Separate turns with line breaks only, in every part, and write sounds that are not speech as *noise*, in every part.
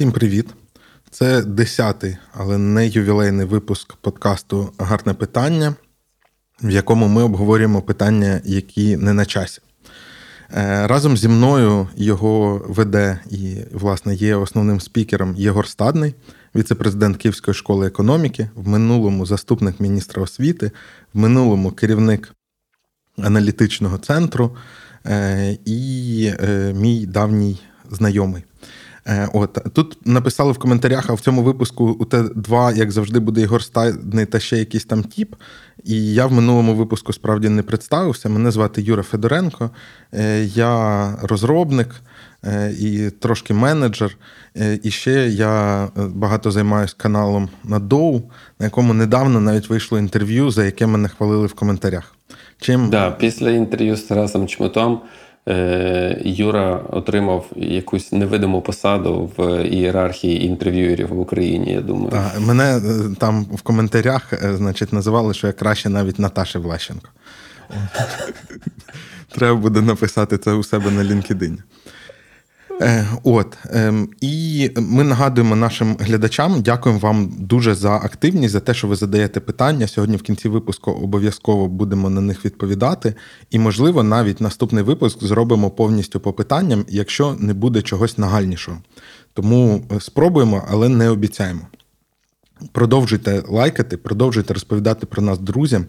Всім привіт! Це десятий, але не ювілейний випуск подкасту Гарне питання, в якому ми обговорюємо питання, які не на часі. Е, разом зі мною його веде і, власне, є основним спікером Єгор Стадний, віце-президент Київської школи економіки, в минулому заступник міністра освіти, в минулому керівник аналітичного центру е, і е, мій давній знайомий. Е, от тут написали в коментарях, а в цьому випуску у Т2, як завжди, буде Ігор Стайний та ще якийсь там тіп. І я в минулому випуску справді не представився. Мене звати Юра Федоренко, е, я розробник е, і трошки менеджер. І ще я багато займаюся каналом на Доу, на якому недавно навіть вийшло інтерв'ю, за яке мене хвалили в коментарях.
Чим... Да, Після інтерв'ю з Тарасом Чмутом Юра отримав якусь невидиму посаду в ієрархії інтерв'юерів в Україні. Я думаю,
Так, мене е, там в коментарях, е, значить, називали, що я краще навіть Наташі Влащенко. *laughs* Треба буде написати це у себе на LinkedIn. Е, от ем, і ми нагадуємо нашим глядачам, дякуємо вам дуже за активність, за те, що ви задаєте питання. Сьогодні в кінці випуску обов'язково будемо на них відповідати. І, можливо, навіть наступний випуск зробимо повністю по питанням, якщо не буде чогось нагальнішого. Тому е, спробуємо, але не обіцяємо. Продовжуйте лайкати, продовжуйте розповідати про нас друзям,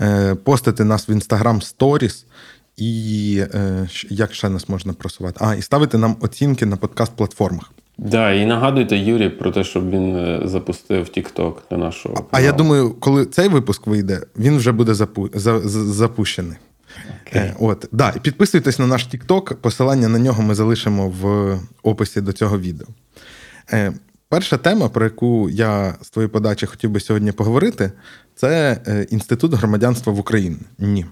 е, постити нас в Instagram Stories. І е, як ще нас можна просувати? А, і ставити нам оцінки на подкаст-платформах.
Да, і нагадуйте Юрі про те, щоб він е, запустив TikTok для нашого. каналу.
А я думаю, коли цей випуск вийде, він вже буде запу... за... запущений. Okay. Е, от, да, і Підписуйтесь на наш TikTok, посилання на нього ми залишимо в описі до цього відео. Е, Перша тема, про яку я з твоєї подачі хотів би сьогодні поговорити, це е, інститут громадянства в Україні. Ні.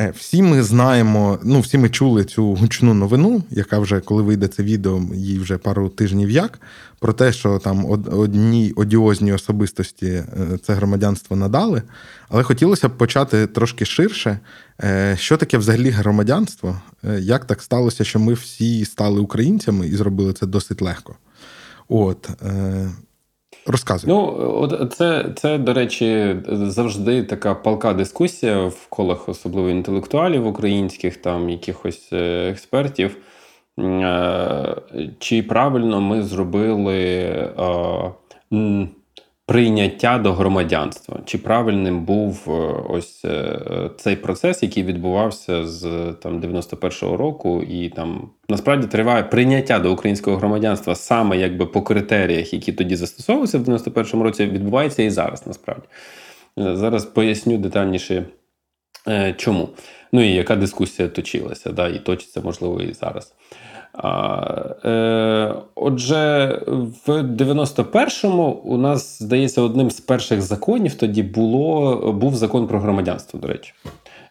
Е, всі ми знаємо, ну всі ми чули цю гучну новину, яка вже коли вийде це відео, їй вже пару тижнів як, про те, що там одній одіозній особистості е, це громадянство надали. Але хотілося б почати трошки ширше. Е, що таке взагалі громадянство? Як так сталося, що ми всі стали українцями і зробили це досить легко? От. Розказуй.
Ну, от це, це, до речі, завжди така палка дискусія в колах, особливо інтелектуалів українських, там якихось е, експертів. Е, чи правильно ми зробили прийняття до громадянства. Чи правильним був е, ось е, цей процес, який відбувався з там 91-го року, і там насправді триває прийняття до українського громадянства саме якби по критеріях, які тоді застосовувалися в 91-му році, відбувається і зараз. Насправді е, зараз поясню детальніше, чому. Ну і яка дискусія точилася, да, і точиться можливо і зараз. Е, Отже, в 91-му у нас, здається, одним з перших законів тоді було, був закон про громадянство, до речі.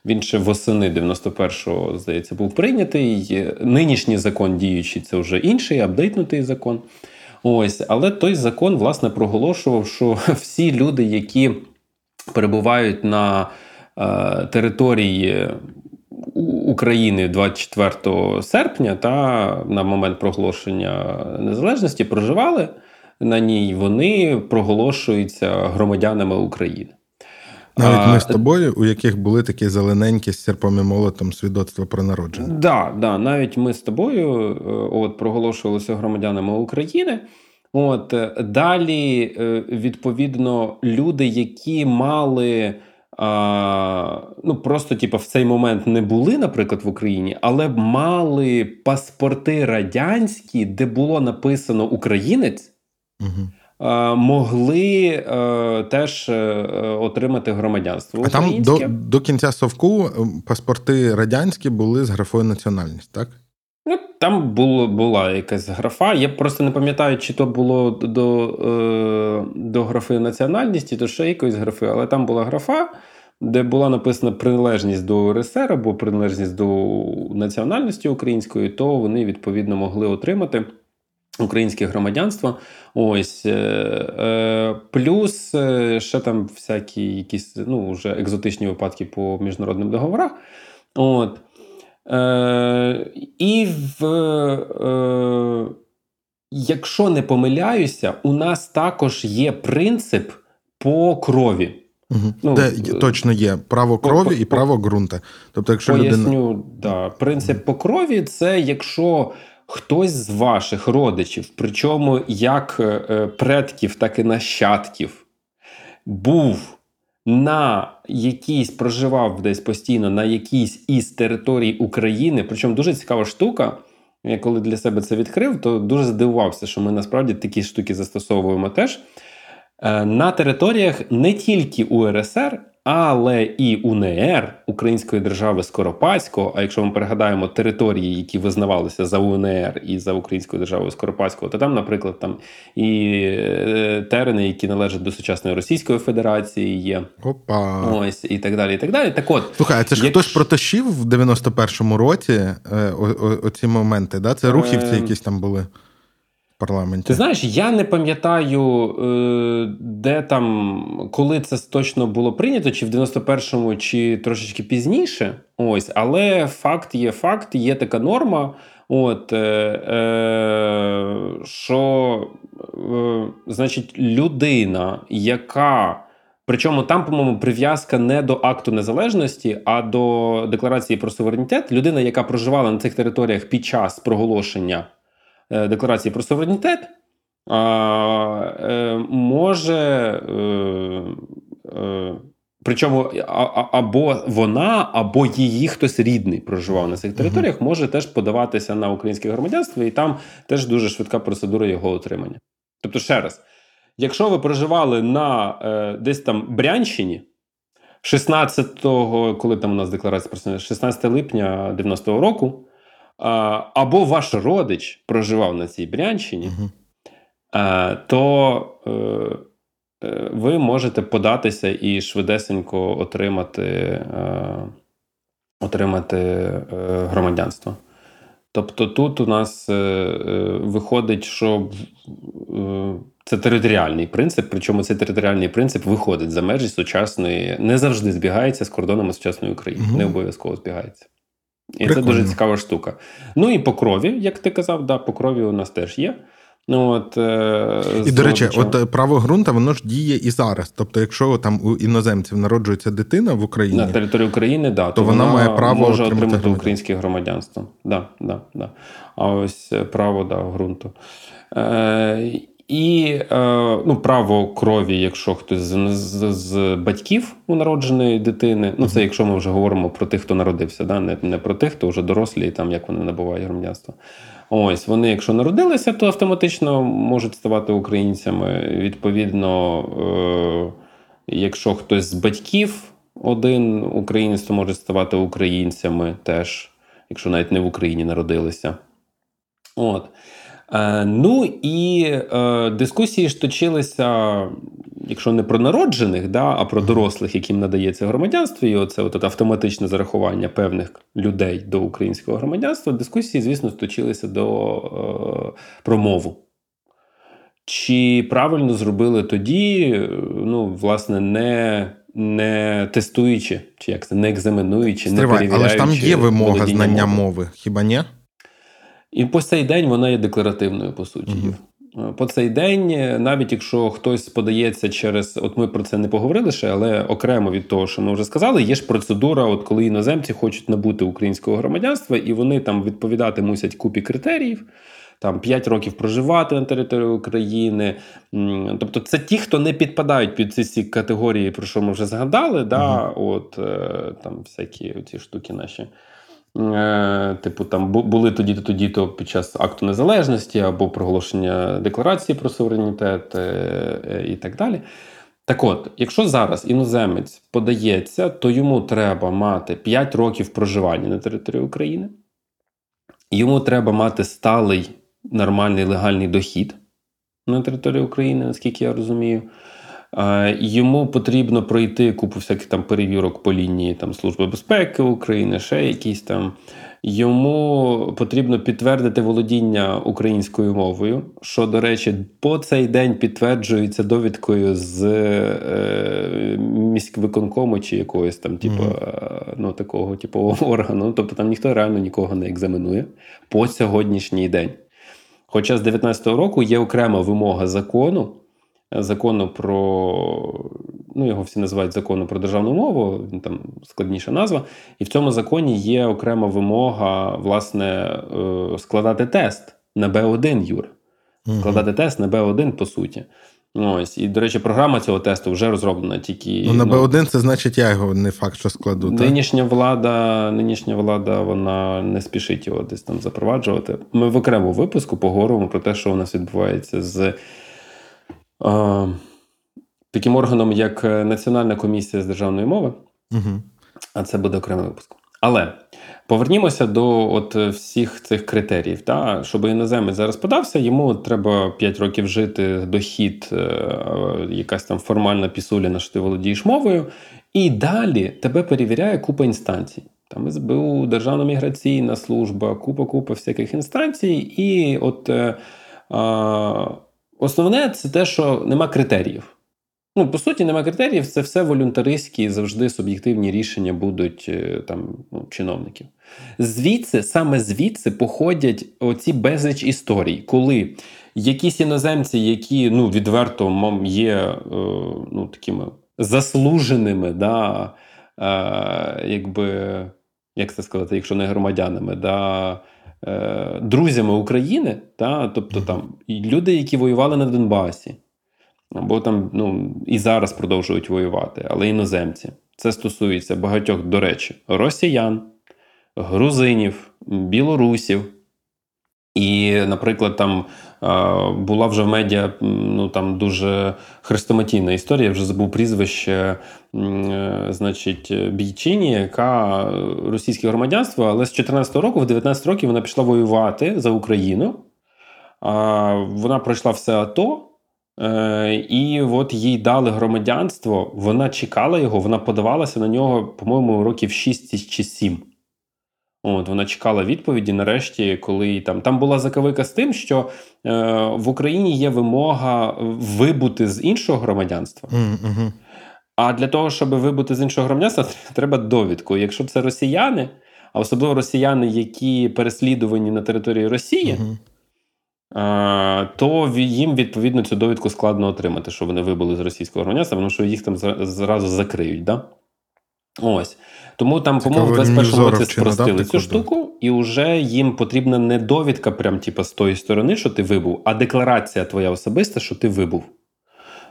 Він ще восени 91-го, здається, був прийнятий. Нинішній закон діючий це вже інший, апдейтнутий закон. Ось, Але той закон, власне, проголошував, що *laughs* всі люди, які перебувають на е, території України 24 серпня та на момент проголошення незалежності проживали на ній, вони проголошуються громадянами України.
Навіть ми з тобою, у яких були такі зелененькі з серпом і молотом свідоцтва про народження.
Так, да, да, навіть ми з тобою е, от, проголошувалися громадянами України. От Далі, е, відповідно, люди, які мали а, ну просто типу, в цей момент не були, наприклад, в Україні, але мали паспорти радянські, де було написано Українець. Угу. Могли а, е, теж а, е, отримати громадянство.
А там до до кінця совку паспорти радянські були з графою національність, так?
Там було, була якась графа. Я просто не пам'ятаю, чи то було до е, до графи національності, то ще якоїсь графи, але там була графа, де була написана приналежність до РСР або приналежність до національності української, то вони відповідно могли отримати. Українське громадянство. Ось е, е, плюс е, ще там всякі якісь ну, вже екзотичні випадки по міжнародним договорах. От. Е, І в е, якщо не помиляюся, у нас також є принцип по крові.
Угу.
Ну,
Де
е,
точно є право крові
по-
і право ґрунта. Тобто, якщо
Поясню,
людина.
да. принцип по крові це якщо хтось з ваших родичів, причому як е, предків, так і нащадків, був на якійсь, проживав десь постійно на якійсь із територій України. Причому дуже цікава штука. Я коли для себе це відкрив, то дуже здивувався, що ми насправді такі штуки застосовуємо теж. Е, На територіях не тільки УРСР, але і УНР Української держави Скоропадського. А якщо ми пригадаємо території, які визнавалися за УНР і за Українською державою Скоропадського, то там, наприклад, там і е, терени, які належать до сучасної Російської Федерації, є
Опа.
ось і так далі. І так далі. Так от
Слухай, а це ж
Як-
хтось протащив в 91-му році е, оці моменти, да? Це рухівці
Е,
якісь там були парламенті.
Ти знаєш, я не пам'ятаю, е, де там, коли це точно було прийнято, чи в 91-му, чи трошечки пізніше. Ось, але факт є факт, є така норма. От, е, е, що, е, значить, людина, яка. Причому там, по-моєму, прив'язка не до акту незалежності, а до декларації про суверенітет. Людина, яка проживала на цих територіях під час проголошення декларації про суверенітет, е, може. Е, е, Причому або вона, або її хтось рідний проживав на цих територіях, може теж подаватися на українське громадянство, і там теж дуже швидка процедура його отримання. Тобто, ще раз, якщо ви проживали на е, десь там Брянщині, 16-го, коли там у нас декларація про суверенітет, 16 липня 90-го року, або ваш родич проживав на цій Брянщині,
Угу.
то е, е, ви можете податися і швидесенько отримати, е, отримати громадянство. Тобто тут у нас виходить, що це територіальний принцип, причому цей територіальний принцип виходить за межі сучасної, не завжди збігається з кордонами сучасної України,
Мгм.
не обов'язково збігається. І це дуже цікава штука. Ну і по крові, як ти казав, да, по крові у нас теж є. Ну, от, е,
І, до речі, от е, право ґрунта, воно ж діє і зараз. Тобто, якщо там у іноземців народжується дитина в Україні,
на території України, да, то,
вона має право
може
отримати
отримати
громадянство.
українське громадянство. Да, да, да. А ось е, право да, ґрунту. Е, і е, ну, право крові, якщо хтось з, з, з батьків у народженої дитини. Ну, це якщо ми вже говоримо про тих, хто народився, да? не, не про тих, хто вже дорослі, і там як вони набувають громадянство. Ось вони, якщо народилися, то автоматично можуть ставати українцями. Відповідно, е, якщо хтось з батьків один українець, то може ставати українцями теж, якщо навіть не в Україні народилися. От. Е, ну і е, дискусії ж точилися, якщо не про народжених, да, а про дорослих, яким надається громадянство, і оце от, автоматичне зарахування певних людей до українського громадянства. Дискусії, звісно, точилися до е, про мову. Чи правильно зробили тоді, ну, власне, не, не тестуючи, чи як це, не екзаменуючи, не
Стривай,
перевіряючи.
але ж там є вимога знання мови, хіба ні?
І по цей день вона є декларативною, по суті. Е, По цей день, е, навіть якщо хтось подається через, от ми про це не поговорили ще, але окремо від того, що ми вже сказали, є ж процедура, от коли іноземці хочуть набути українського громадянства, і вони там відповідати мусять купі критеріїв. Там 5 років проживати на території України. Тобто, це ті, хто не підпадають під ці, ці категорії, про що ми вже згадали. Да? От е, там всякі ці штуки наші. Е, Типу, там були тоді-то, тоді-то під час акту незалежності або проголошення декларації про суверенітет е, е, і так далі. Так от, якщо зараз іноземець подається, то йому треба мати 5 років проживання на території України, йому треба мати сталий нормальний легальний дохід на території України, наскільки я розумію. Йому потрібно пройти купу всяких там перевірок по лінії там, Служби безпеки України, ще якісь там. Йому потрібно підтвердити володіння українською мовою, що, до речі, по цей день підтверджується довідкою з е, міськвиконкому чи якогось там, типу, е, ну, такого типу, *laughs* органу. Тобто там ніхто реально нікого не екзаменує по сьогоднішній день. Хоча з 19-го року є окрема вимога закону, закону про ну його всі називають законом про державну мову, він там складніша назва. І в цьому законі є окрема вимога, власне, е, складати тест на Б1 Юр. Складати тест на Б1 по суті. Ось, і, до речі, програма цього тесту вже розроблена тільки.
Ну, на Б1 це значить, я його не факт, що складу.
Нинішня так? влада, нинішня влада вона не спішить його десь там запроваджувати. Ми в окремому випуску поговоримо про те, що у нас відбувається з таким органом, як Національна комісія з державної мови.
Угу.
А це буде окремий випуск. Але повернімося до от всіх цих критеріїв. Та? Щоб іноземець зараз подався, йому треба 5 років жити, дохід, е, якась там формальна пісуліна, що ти володієш мовою. І далі тебе перевіряє купа інстанцій. Там СБУ, Державна міграційна служба, купа-купа всяких інстанцій. І от е, е, основне це те, що нема критеріїв. Ну, по суті, немає критеріїв, це все волюнтаристські, завжди суб'єктивні рішення будуть там ну, чиновників. Звідси, саме звідси походять оці безліч історій, коли якісь іноземці, які ну, відверто є ну, такими заслуженими, да, е, якби, як це сказати, якщо не громадянами, да, е, друзями України, та, тобто там люди, які воювали на Донбасі. Або там ну, і зараз продовжують воювати, але іноземці. Це стосується багатьох, до речі, росіян, грузинів, білорусів. І, наприклад, там була вже в медіа ну, там дуже хрестоматійна історія, я вже забув прізвище, значить, бійчині, яка російське громадянство, але з 14 року, в 19 років, вона пішла воювати за Україну. Вона пройшла все АТО. Е, і от їй дали громадянство, вона чекала його, вона подавалася на нього, по-моєму, років 6 чи 7. От Вона чекала відповіді. Нарешті, коли там там була заковика з тим, що е, в Україні є вимога вибути з іншого громадянства.
Mm-hmm.
А для того, щоб вибути з іншого громадянства, *laughs* треба довідку. Якщо це росіяни, а особливо росіяни, які переслідувані на території Росії. Mm-hmm то їм відповідно цю довідку складно отримати, що вони вибули з російського громадянства, тому що їх там зразу закриють. Да? Ось. Тому там, по-моєму, в 21 році спростили цю штуку, і вже їм потрібна не довідка, прям типу, з тої сторони, що ти вибув, а декларація твоя особиста, що ти вибув.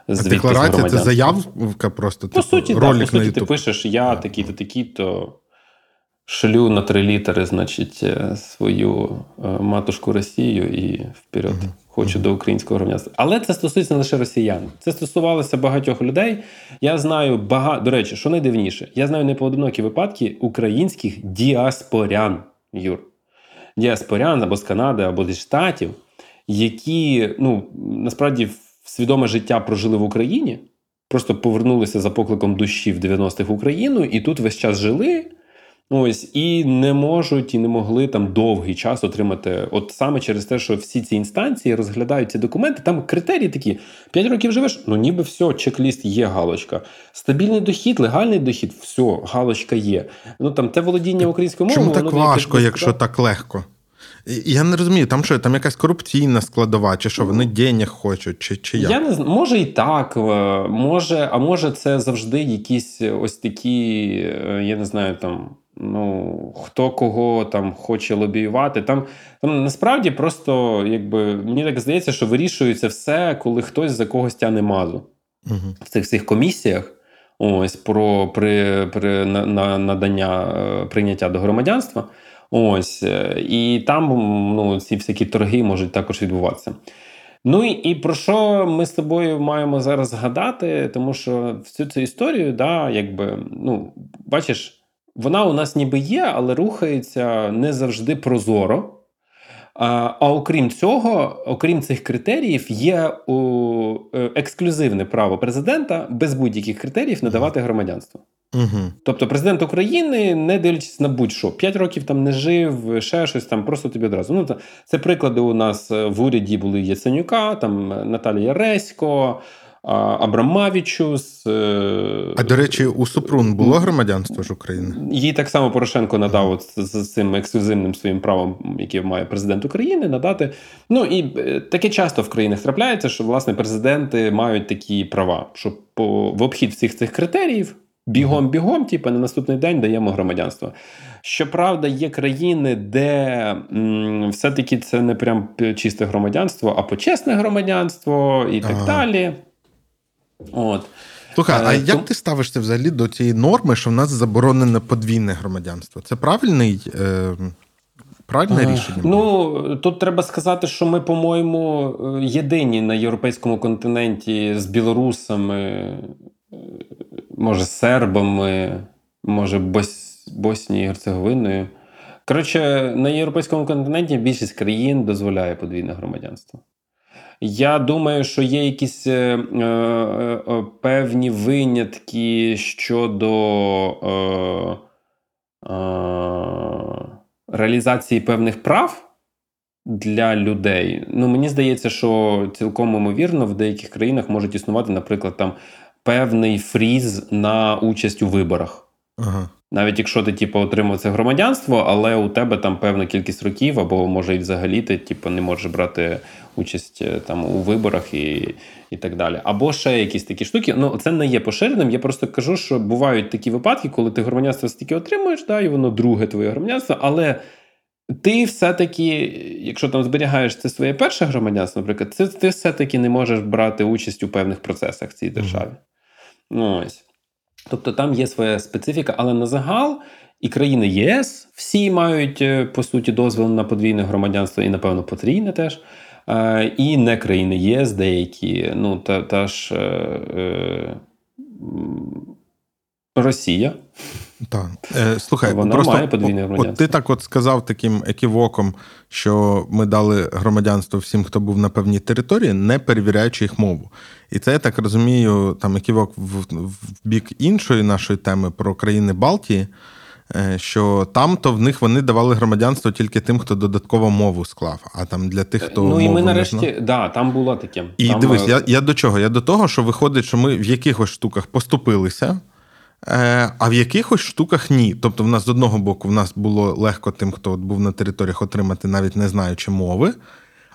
А декларація це заявка просто.
По типу, суті, ролик так, по суті, ти пишеш, я такий-то, такий-то. Шлю на три літери, значить, е, свою е, матушку Росію і вперед uh-huh. Uh-huh. до українського громадянства. Але це стосується не лише росіян. Це стосувалося багатьох людей. Я знаю багато до речі, що найдивніше, я знаю непоодинокі випадки українських діаспорян, Юр. Діаспорян або з Канади, або зі Штатів, які ну, насправді свідоме життя прожили в Україні, просто повернулися за покликом душі в 90-х в Україну і тут весь час жили. Ось і не можуть і не могли там довгий час отримати, от саме через те, що всі ці інстанції розглядають ці документи. Там критерії такі: 5 років живеш, ну ніби все, чек-ліст є, галочка. Стабільний дохід, легальний дохід, все, галочка є. Ну там те володіння українською мовою.
Чому так важко, якщо так легко? Я не розумію, там що там якась корупційна складова, чи що вони денег хочуть, чи чи як?
Я не знаю, може і так, е, може, а може, це завжди якісь ось такі, е, я не знаю, там ну, хто кого там хоче лобіювати. Там там насправді просто якби мені так здається, що вирішується все, коли хтось за когось тяне мазу
угу.
в цих всіх комісіях. Ось про при, при на, на надання е, прийняття до громадянства. Ось е, і там ну, ці всякі торги можуть також відбуватися. Ну і, і про що ми з тобою маємо зараз згадати? Тому що всю цю історію, да, якби ну бачиш. Вона у нас ніби є, але рухається не завжди прозоро. А а окрім цього, окрім цих критеріїв, є у, е, ексклюзивне право президента без будь-яких критеріїв надавати громадянство.
Угу.
Тобто, президент України, не дивлячись на будь-що, 5 років там не жив, ще щось там, просто тобі одразу. Ну, Це приклади у нас в уряді були Яценюка, там Наталія Ресько. Абрамавічу. з... е,
А до речі, у Супрун було громадянство ж України?
Їй так само Порошенко надав от з, цим ексклюзивним своїм правом, яке має президент України, надати. Ну і е, таке часто в країнах трапляється, що власне президенти мають такі права, що по в обхід всіх цих критеріїв. Бігом-бігом, типу, на наступний день даємо громадянство. Щоправда, є країни, де м, все-таки це не прям чисте громадянство, а почесне громадянство і так
Ага.
далі. От.
Слухай, а
Е,
як ти ставишся взагалі до цієї норми, що в нас заборонене подвійне громадянство? Це правильний, е, правильне
Е,
рішення?
Ну тут треба сказати, що ми, по-моєму, е, єдині на європейському континенті з білорусами, може, сербами, може, Бос... Боснією і Герцеговиною. Коротше, на європейському континенті більшість країн дозволяє подвійне громадянство. Я думаю, що є якісь е, е, е, певні винятки щодо е, е, реалізації певних прав для людей. Ну, мені здається, що цілком імовірно в деяких країнах можуть існувати, наприклад, там певний фріз на участь у виборах.
Ага.
Навіть якщо ти типу, отримав це громадянство, але у тебе там певна кількість років, або може і взагалі ти типу, не можеш брати участь е, там у виборах і, і так далі. Або ще якісь такі штуки. Ну це не є поширеним. Я просто кажу, що бувають такі випадки, коли ти громадянство стільки отримуєш, да, і воно друге твоє громадянство, але. Ти все-таки, якщо там зберігаєш це своє перше громадянство, наприклад, це ти все-таки не можеш брати участь у певних процесах в цій державі. Ну, ось. Тобто там є своя специфіка, але на загал і країни ЄС всі мають е, по суті дозвіл на подвійне громадянство, і, напевно, потрійне теж. Е, І не країни ЄС, деякі, ну та, та ж е, Росія.
Так. Е, слухай,
Вона
просто
має подвійне громадянство.
От ти так от сказав таким еківоком, що ми дали громадянство всім, хто був на певній території, не перевіряючи їх мову. І це я так розумію, там еківок в, в бік іншої нашої теми про країни Балтії. е, Що там то в них вони давали громадянство тільки тим, хто додатково мову склав. А там для тих, хто
ну і
мову
ми нарешті,
знав.
да, там було таке.
І
там,
дивись,
е,
я, я до чого? Я до того, що виходить, що ми в якихось штуках поступилися, а в якихось штуках ні. Тобто, в нас з одного боку в нас було легко тим, хто був на територіях отримати, навіть не знаючи мови.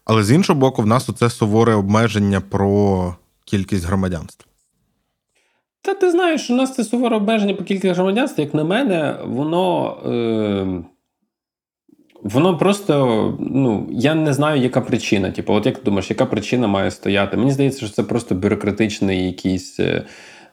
Але з іншого боку, в нас оце суворе обмеження про кількість громадянств.
Та ти знаєш, у нас це суворе обмеження по кількості громадянств, як на мене, воно. Е, воно просто. Ну, я не знаю, яка причина. Типу, от як ти думаєш, яка причина має стояти? Мені здається, що це просто бюрократичний якийсь.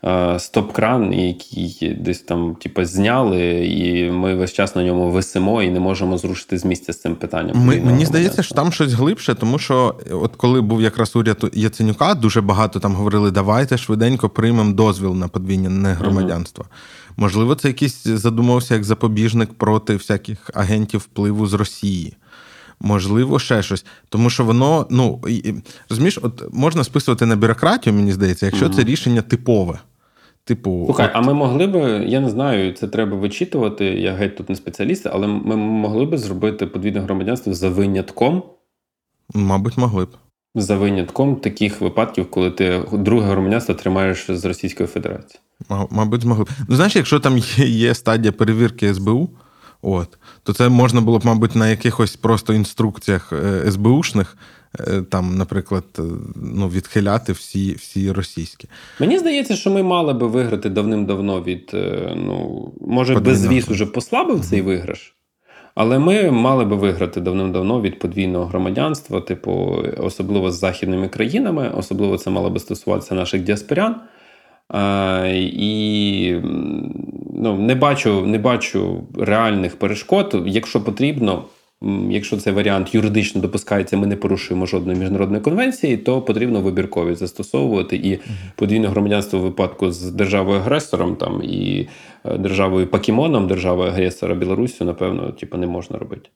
Е, е, Стоп-кран, який десь там, типу, зняли, і ми весь час на ньому висимо і не можемо зрушити з місця з цим питанням.
Ми, мені здається, що там щось глибше, тому що от коли був якраз уряд Яценюка, дуже багато там говорили: давайте швиденько приймемо дозвіл на подвійне громадянство. Можливо, це якийсь задумався як запобіжник проти всяких агентів впливу з Росії. Можливо, ще щось. Тому що воно, ну розумієш, от можна списувати на бюрократію, мені здається, якщо це рішення типове. Типу,
Слухай,
от-
а ми могли би, я не знаю, це треба вичитувати. Я геть тут не спеціаліст, але ми могли би зробити подвійне громадянство за винятком,
мабуть, могли б.
за винятком таких випадків, коли ти друге громадянство тримаєш з Російської Федерації.
Ма- Мабуть, змогли б. Ну, знаєш, якщо там є, є стадія перевірки СБУ, от, то це можна було б, мабуть, на якихось просто інструкціях е, СБУшних, там, наприклад, е, ну, відхиляти всі, всі російські.
Мені здається, що ми мали би виграти давним-давно від. е, Ну, може, безвіз уже послабив цей виграш, але ми мали би виграти давним-давно від подвійного громадянства, типу, особливо з західними країнами, особливо це мало би стосуватися наших діаспорян. А, і ну, не бачу, не бачу реальних перешкод. Якщо потрібно, якщо цей варіант юридично допускається, ми не порушуємо жодної міжнародної конвенції, то потрібно вибірковість застосовувати. І подвійне громадянство в випадку з державою агресором там і е, державою Покемоном, державою агресора Білоруссю, напевно, типу, не можна робити.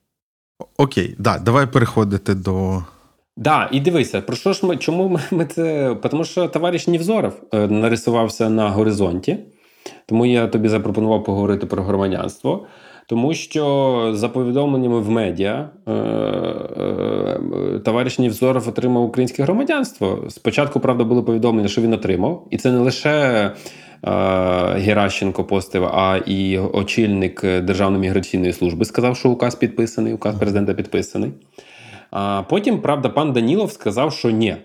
Окей, да, давай переходити до.
Да, і дивися, про що ж ми чому ми, ми це? Тому що товариш Нівзоров е, нарисувався на горизонті, тому я тобі запропонував поговорити про громадянство. Тому що за повідомленнями в медіа е, е, товариш Нівзоров отримав українське громадянство. Спочатку, правда, було повідомлення, що він отримав, і це не лише е, Геращенко постив, а і очільник Державної міграційної служби сказав, що указ підписаний, указ президента підписаний. А потім, правда, пан Данілов сказав, що ні.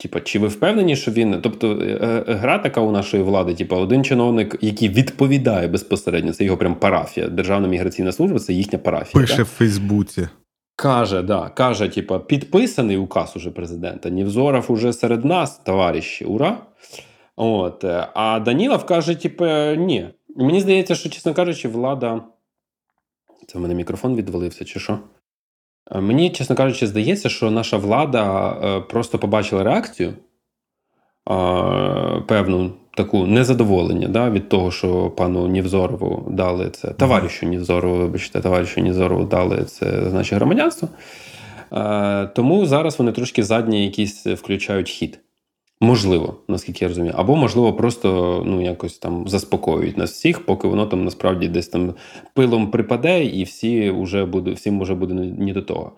Типа, чи ви впевнені, що він. Тобто, е, е, гра така у нашої влади, типу, один чиновник, який відповідає безпосередньо, це його прям парафія. Державна міграційна служба це їхня парафія.
Пише
так?
в Фейсбуці.
Каже, да, каже, типа, підписаний указ уже президента. Нівзоров уже серед нас, товариші, ура. От. е, А Данілов каже, типу, ні. Мені здається, що, чесно кажучи, влада. Це в мене мікрофон відвалився, чи що? Е, Мені, чесно кажучи, здається, що наша влада е, просто побачила реакцію, е, певну таку незадоволення да, від того, що пану Нівзорову дали це, товаришу Нівзорову, вибачте, товаришу Нівзорову дали це значить громадянство. Тому зараз вони трошки задні якісь включають хід. Можливо, наскільки я розумію. Або, можливо, просто ну, якось там заспокоюють нас всіх, поки воно там насправді десь там пилом припаде, і всі вже буде, всім вже буде не до того.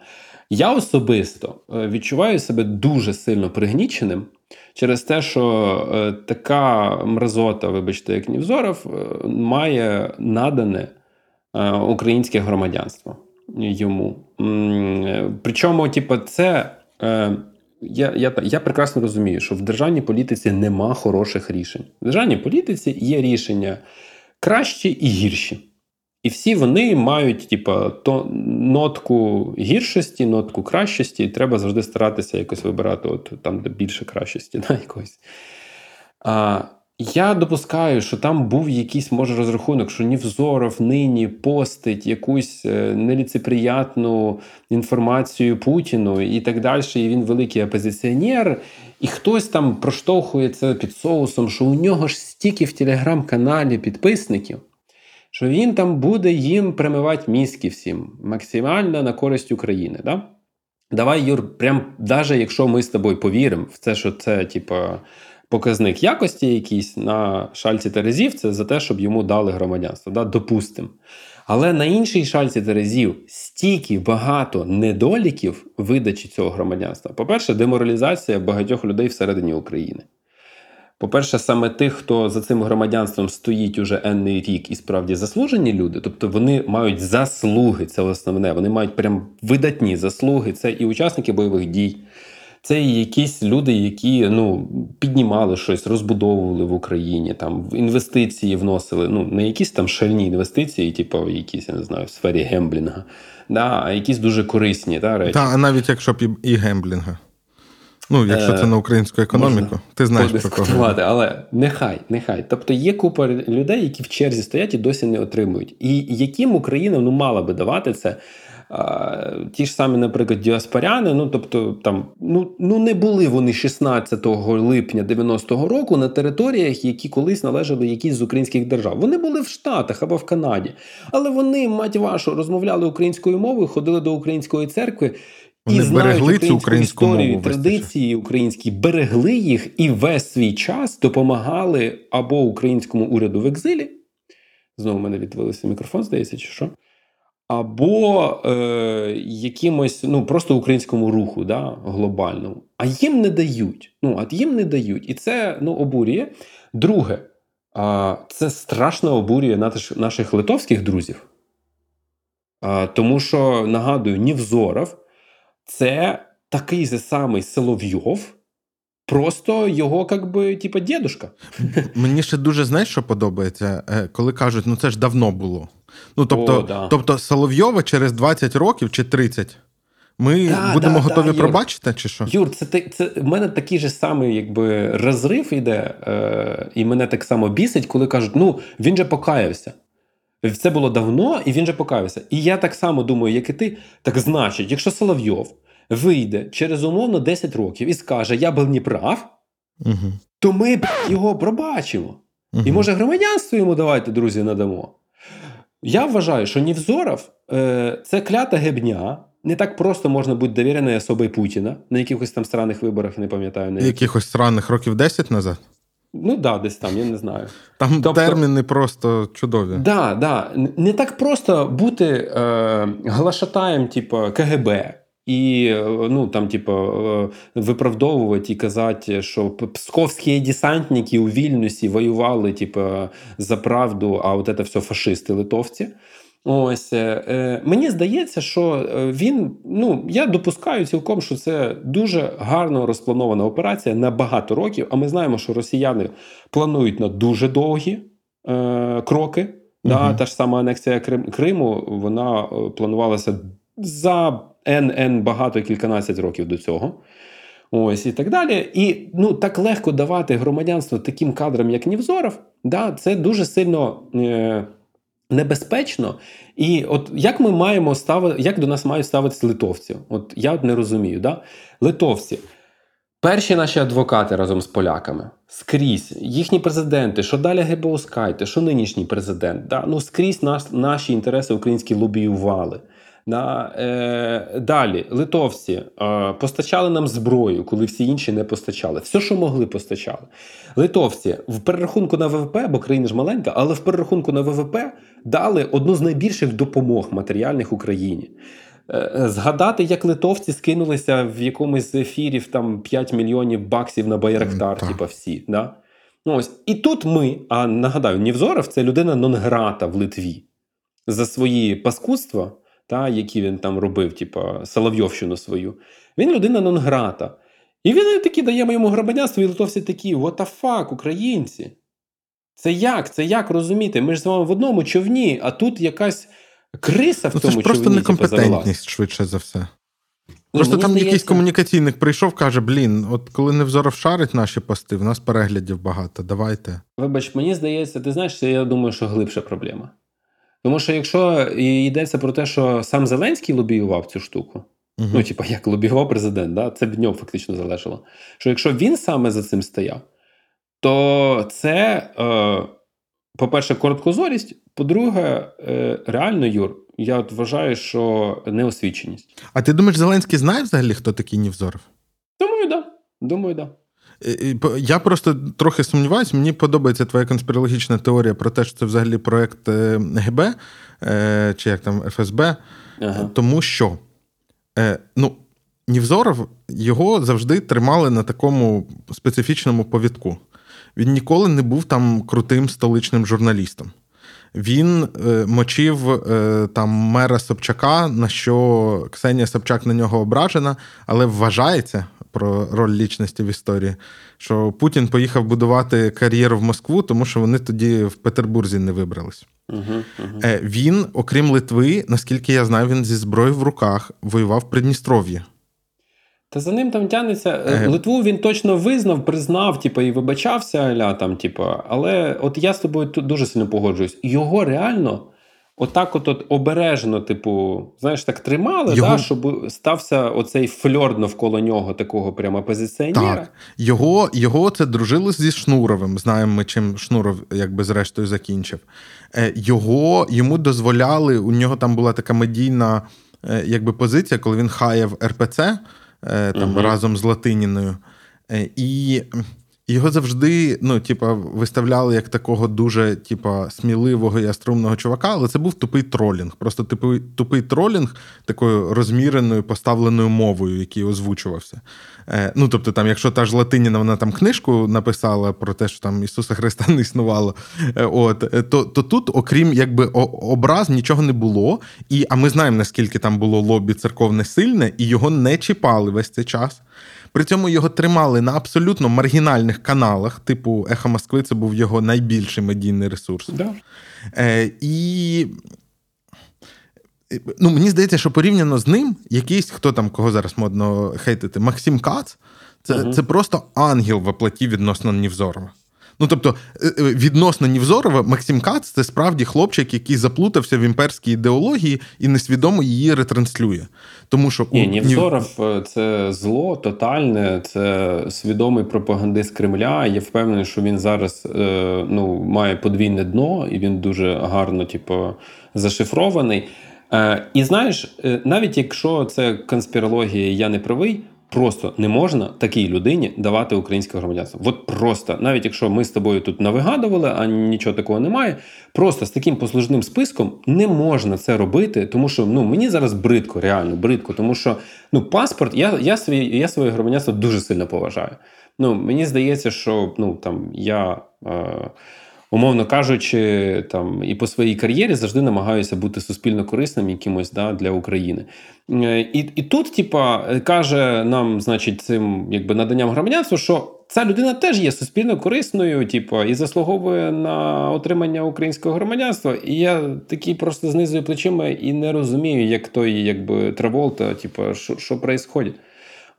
Я особисто е, відчуваю себе дуже сильно пригніченим через те, що е, така мразота, вибачте, як Нівзоров, е, має надане українське громадянство йому. Причому, типу, це. Я, я, я прекрасно розумію, що в державній політиці нема хороших рішень. В державній політиці є рішення кращі і гірші. І всі вони мають, типа, то нотку гіршості, нотку кращості, і треба завжди старатися якось вибирати от там, де більше кращості. *laughs* Да, якось. А, я допускаю, що там був якийсь може розрахунок, що Нівзоров нині постить якусь е, неліцеприятну інформацію Путіну і так далі. І він великий опозиціонер, і хтось там проштовхує це під соусом, що у нього ж стільки в телеграм-каналі підписників, що він там буде їм примивати мізки всім максимально на користь України. Да? Давай, Юр, прям даже якщо ми з тобою повіримо в це, що це, типа показник якості якийсь на шальці Терезів, це за те, щоб йому дали громадянство. Да? Допустимо. Але на іншій шальці терезів стільки багато недоліків видачі цього громадянства. По-перше, деморалізація багатьох людей всередині України. По-перше, саме тих, хто за цим громадянством стоїть уже енний рік і справді заслужені люди, тобто вони мають заслуги, це основне. Вони мають прям видатні заслуги. Це і учасники бойових дій, це і якісь люди, які ну, піднімали щось, розбудовували в Україні, там в інвестиції вносили. Ну, не якісь там шальні інвестиції, типу якісь, я не знаю, в сфері гемблінга, да, а якісь дуже корисні та, речі.
Та, а навіть якщо б і, і гемблінга. Ну, якщо це на українську економіку, ти знаєш про кого.
Але нехай, нехай. Тобто є купа людей, які в черзі стоять і досі не отримують. І яким Україна ну, мала би давати це. Ті ж самі, наприклад, діаспоряни, ну тобто, там ну ну не були вони 16 липня 90-го року на територіях, які колись належали якійсь з українських держав. Вони були в Штатах або в Канаді, але вони, мать вашу, розмовляли українською мовою, ходили до української церкви.
Вони
і знають
берегли цю
українську історію,
мову
традиції українські, берегли їх і весь свій час допомагали або українському уряду в екзилі. Знову в мене відвалився мікрофон, здається, чи що? Або е, якимось ну, просто українському руху да, глобальному. А їм не дають. Ну, а їм не дають. І це ну, обурює. Друге, а, це страшно обурює наш, наших литовських друзів. А, тому що, нагадую, Нівзоров це такий же самий Соловйов, просто його, як би, типа, дідушка.
Мені ще дуже знаєш, що подобається, Е, коли кажуть, ну це ж давно було. Ну, тобто,
О, да.
тобто Соловйова через 20 років чи 30 ми
Да,
будемо
да,
готові
да, Юр.
пробачити, чи що?
Юр, це, ти- це в мене такий же самий якби, розрив іде, е, і мене так само бісить, коли кажуть, ну він же покаявся. Це було давно, і він же покаявся. І я так само думаю, як і ти. Так значить, якщо Соловйов вийде через умовно 10 років і скаже, я був неправ,
Угу.
то ми б його пробачимо.
Угу.
І може громадянство йому давайте, друзі, надамо. Я вважаю, що Нівзоров е, це клята гебня. Не так просто можна бути довіреною особою Путіна на якихось там странних виборах, не пам'ятаю. На.
Якихось странних років 10 назад.
Ну да, десь там, я не знаю.
Там
Тобто-
терміни просто чудові.
Да, да. Не так просто бути е, глашатаєм, типу КГБ, І е, ну там, типу, е, виправдовувати і казати, що псковські десантники у Вільнюсі воювали, типу, за правду, а от це все фашисти литовці. Ось е, е, мені здається, що він. Ну я допускаю цілком, що це дуже гарно розпланована операція на багато років. А ми знаємо, що росіяни планують на дуже довгі е, кроки. Угу. Да, Та ж сама анексія Крим, Криму, вона планувалася за НН багато кільканадцять років до цього. Ось і так далі. І ну так легко давати громадянство таким кадрам, як Нівзоров, да, це дуже сильно. Е, небезпечно. І от як ми маємо ставити, як до нас мають ставитися литовці? От я не розумію. Да? Литовці. Перші наші адвокати разом з поляками скрізь їхні президенти, що далі ГБОскайте, що нинішній президент, да? ну скрізь наш, наші інтереси українські лобіювали. Да, е, Далі литовці е, постачали нам зброю, коли всі інші не постачали. Все, що могли, постачали. Литовці в перерахунку на ВВП, бо країна ж маленька, але в перерахунку на ВВП дали одну з найбільших допомог матеріальних Україні. Е, згадати, як литовці скинулися в якомусь ефірі в там 5 мільйонів баксів на Байрактар, mm, типа всі. Да? Ну, ось. І тут ми, а нагадаю, Нівзоров це людина Нонграта в Литві за свої паскудства та, які він там робив, типа Соловйовщину свою. Він людина Нонграта. І він таки дає йому громадянство, і литовці такі: what the fuck, українці. Це як? Це як розуміти? Ми ж з вами в одному човні, а тут якась криса в
ну,
тому
човні. Це ж просто
човні,
некомпетентність, швидше за все. Ну, просто там здається... якийсь комунікаційник прийшов, каже: блін, от коли Невзоров шарить наші пости, в нас переглядів багато. Давайте.
Вибач, мені здається, ти знаєш, я думаю, що глибша проблема. Тому що якщо йдеться про те, що сам Зеленський лобіював цю штуку, угу. ну, типа, як лобіював президент, да? це від нього фактично залежало. Що якщо він саме за цим стояв, то це, е, по-перше, короткозорість, по-друге, е, реально, Юр, я от вважаю, що неосвіченість.
А ти думаєш, Зеленський знає взагалі, хто такий Нівзоров?
Думаю, так. Да. Думаю, так. Да.
Я просто трохи сумніваюся, мені подобається твоя конспірологічна теорія про те, що це взагалі проект е, ГБ е, чи як там ФСБ, ага. тому що е, ну, Нівзоров його завжди тримали на такому специфічному повідку. Він ніколи не був там крутим столичним журналістом. Він е, мочив е, там мера Собчака, на що Ксенія Собчак на нього ображена, але вважається про роль лічності в історії, що Путін поїхав будувати кар'єру в Москву, тому що вони тоді в Петербурзі не вибрались. Угу, угу. Е, він, окрім Литви, наскільки я знаю, він зі зброєю в руках воював в Придністров'ї.
Та за ним там тянеться. Е, Литву він точно визнав, признав, типу, і вибачався, аля, там, типу, але от я з тобою тут дуже сильно погоджуюсь. Його реально отак от, от обережно, типу, знаєш, так тримали, його... да, щоб стався оцей фльор навколо нього, такого прямо опозиціонера. Так.
Його його це дружило зі Шнуровим. Знаємо ми, чим Шнуров, якби зрештою, закінчив. Е, його Йому дозволяли, у нього там була така медійна е, якби, позиція, коли він хаяв РПЦ. Е, там угу. разом з Латиніною. І його завжди ну, типа, виставляли як такого дуже типа, сміливого і струмного чувака, але це був тупий тролінг. Просто тупий, тупий тролінг такою розміреною поставленою мовою, який озвучувався. Е, Ну, тобто, там, якщо та ж Латиніна вона там книжку написала про те, що там Ісуса Христа не існувало, е, от, е, то то тут, окрім якби образ, нічого не було. І, А ми знаємо, наскільки там було лобі церковне сильне, і його не чіпали весь цей час. При цьому його тримали на абсолютно маргінальних каналах, типу Ехо Москви, це був його найбільший медійний ресурс.
Да.
Е, І ну, мені здається, що порівняно з ним, якийсь хто там, кого зараз модно хейтити, Максим Кац, це, угу. це просто ангел в оплаті відносно Нівзорова. Ну тобто, е, е, відносно Нівзорова, Максим Кац це справді хлопчик, який заплутався в імперській ідеології і несвідомо її ретранслює. Тому що
Ні, Нівзоров е, це зло тотальне, це свідомий пропагандист Кремля. Я впевнений, що він зараз ну, має подвійне дно, і він дуже гарно, типу, зашифрований. І знаєш, навіть якщо це конспірологія, я не правий. Просто не можна такій людині давати українське громадянство. От просто, навіть якщо ми з тобою тут навигадували, а нічого такого немає. Просто з таким послужним списком не можна це робити, тому що ну мені зараз бридко, реально бридко, тому що ну паспорт, я я, свій, я своє громадянство дуже сильно поважаю. Ну мені здається, що ну там я. Е, умовно кажучи, там і по своїй кар'єрі завжди намагаюся бути суспільно корисним якимось да, для України. Е, і і тут, типа, каже нам, значить, цим якби наданням громадянства, що ця людина теж є суспільно корисною, типу, і заслуговує на отримання українського громадянства. І я такий просто знизую плечима і не розумію, як той, якби Траволта, типу, що що відбувається.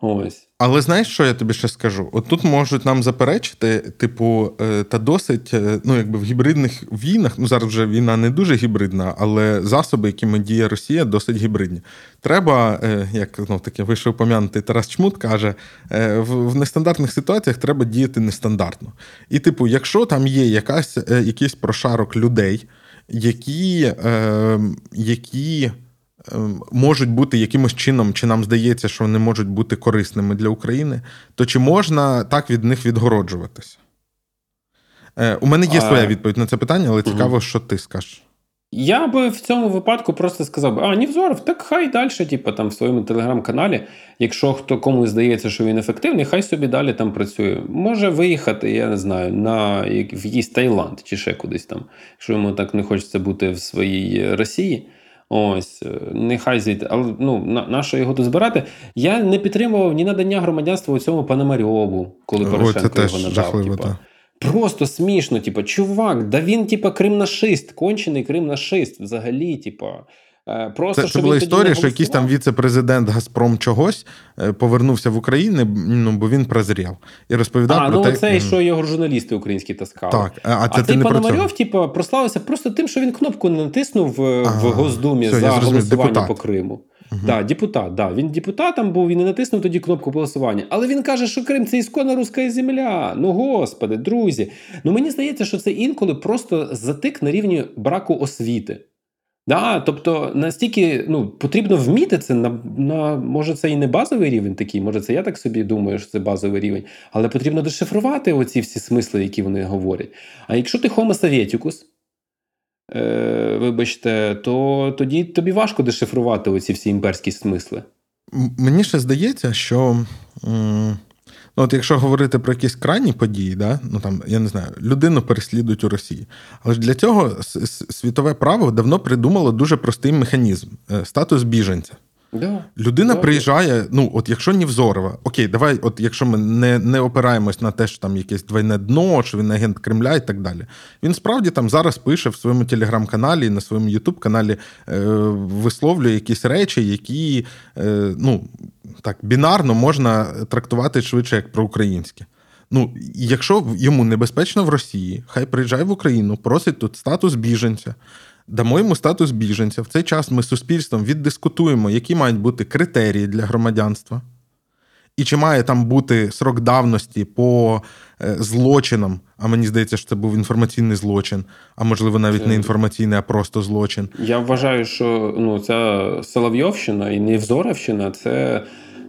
Ось.
Але знаєш, що я тобі ще скажу? От тут можуть нам заперечити, типу, е, та досить, е, ну якби в гібридних війнах, ну зараз вже війна не дуже гібридна, але засоби, якими діє Росія, досить гібридні. Треба, е, як ну, таке вийшов пом'янутий Тарас Чмут, каже, в нестандартних ситуаціях треба діяти нестандартно. І, типу, якщо там є якась, якийсь прошарок людей, які, які можуть бути якимось чином, чи нам здається, що вони можуть бути корисними для України, то чи можна так від них відгороджуватися? Е, у мене є своя відповідь на це питання, але цікаво, що ти скажеш.
Я би в цьому випадку просто сказав: а Нівзоров, так хай далі, типу, там в своєму телеграм-каналі. Якщо хто комусь здається, що він ефективний, хай собі далі там працює. Може виїхати, я не знаю, на в якийсь Таїланд чи ще кудись там, якщо йому так не хочеться бути в своїй Росії. Ось, е, нехай звідти, але ну, на, на що його тут збирати? Я не підтримував ні надання громадянства у цьому Пономарьову, коли Порошенко
Ой,
його надав.
Жахливо,
типу. Просто смішно, типу, чувак, да він, типа, кримнашист, кончений кримнашист взагалі, типа.
Е, просто Це, це була історія, що якийсь там віце-президент Газпром чогось е, повернувся в Україну, ну бо він прозрів. І розповідав
а,
про
ну,
те,
це, що його журналісти українські таскали.
Так, а, а, це
а
цей
Пономарьов, типу, прославився просто тим, що він кнопку не натиснув в, в Госдумі все, за голосування депутат. по Криму. Угу. Да, депутат, да. Він депутатом був і не натиснув тоді кнопку голосування. Але він каже, що Крим це ісконна руська земля. Ну, господи, друзі. Ну мені здається, що це інколи просто затик на рівні браку освіти. Да, Тобто настільки ну, потрібно вміти це на, на може це і не базовий рівень такий, може це я так собі думаю, що це базовий рівень, але потрібно дешифрувати оці всі смисли, які вони говорять. А якщо ти Homo Sovieticus, е, вибачте, то тоді тобі важко дешифрувати оці всі імперські смисли.
Мені ще здається, що. Ну, от якщо говорити про якісь крайні події, да, ну там я не знаю, людину переслідують у Росії. Але ж для цього світове право давно придумало дуже простий механізм е, статус біженця.
Да.
Людина да. приїжджає, ну от якщо Нівзорова, окей, давай, от якщо ми не не опираємось на те, що там якесь двойне дно, що він агент Кремля і так далі. Він справді там зараз пише в своєму телеграм-каналі, на своєму Ютуб-каналі е, висловлює якісь речі, які е, ну, так бінарно можна трактувати швидше як проукраїнське. Ну, якщо йому небезпечно в Росії, хай приїжджає в Україну, просить тут статус біженця дамо йому статус біженця. В цей час ми з суспільством віддискутуємо, які мають бути критерії для громадянства, і чи має там бути срок давності по е, злочинам. А мені здається, що це був інформаційний злочин, а можливо, навіть не інформаційний, а просто злочин.
Я вважаю, що ну, ця Соловйовщина і Невзоровщина це.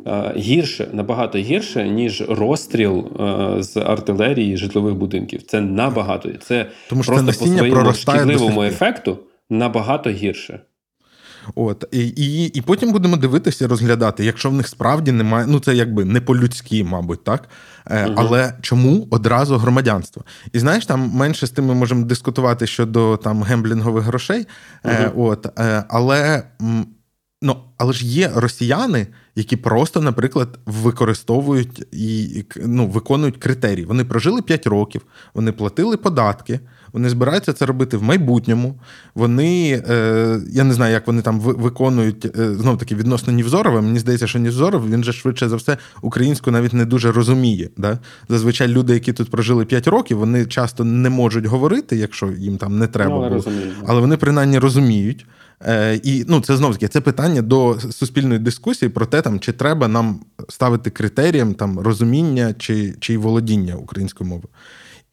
Е, гірше, набагато гірше, ніж розстріл е, з артилерії житлових будинків. Це набагато це
Тому що
просто
це
по своєму шкідливому ефекту набагато гірше.
От і, і і потім будемо дивитися, розглядати, якщо в них справді немає, ну це якби не по-людськи, мабуть, так. Е, угу. Але чому одразу громадянство? І знаєш, там менше з тим ми можемо дискутувати щодо там гемблінгових грошей. Угу. От, е, Але ну, але ж є росіяни, які просто, наприклад, використовують і ну, виконують критерії. Вони прожили 5 років, вони платили податки, вони збираються це робити в майбутньому. Вони, е, я не знаю, як вони там виконують е, знов таки відносно Нівзорова. Мені здається, що Нівзоров він же швидше за все українську навіть не дуже розуміє. Да? Зазвичай люди, які тут прожили 5 років, вони часто не можуть говорити, якщо їм там не треба,
ну,
було. але вони принаймні розуміють. Е, І ну, це знову таки це питання до суспільної дискусії про те, там, чи треба нам ставити критерієм там, розуміння чи чи володіння українською мовою.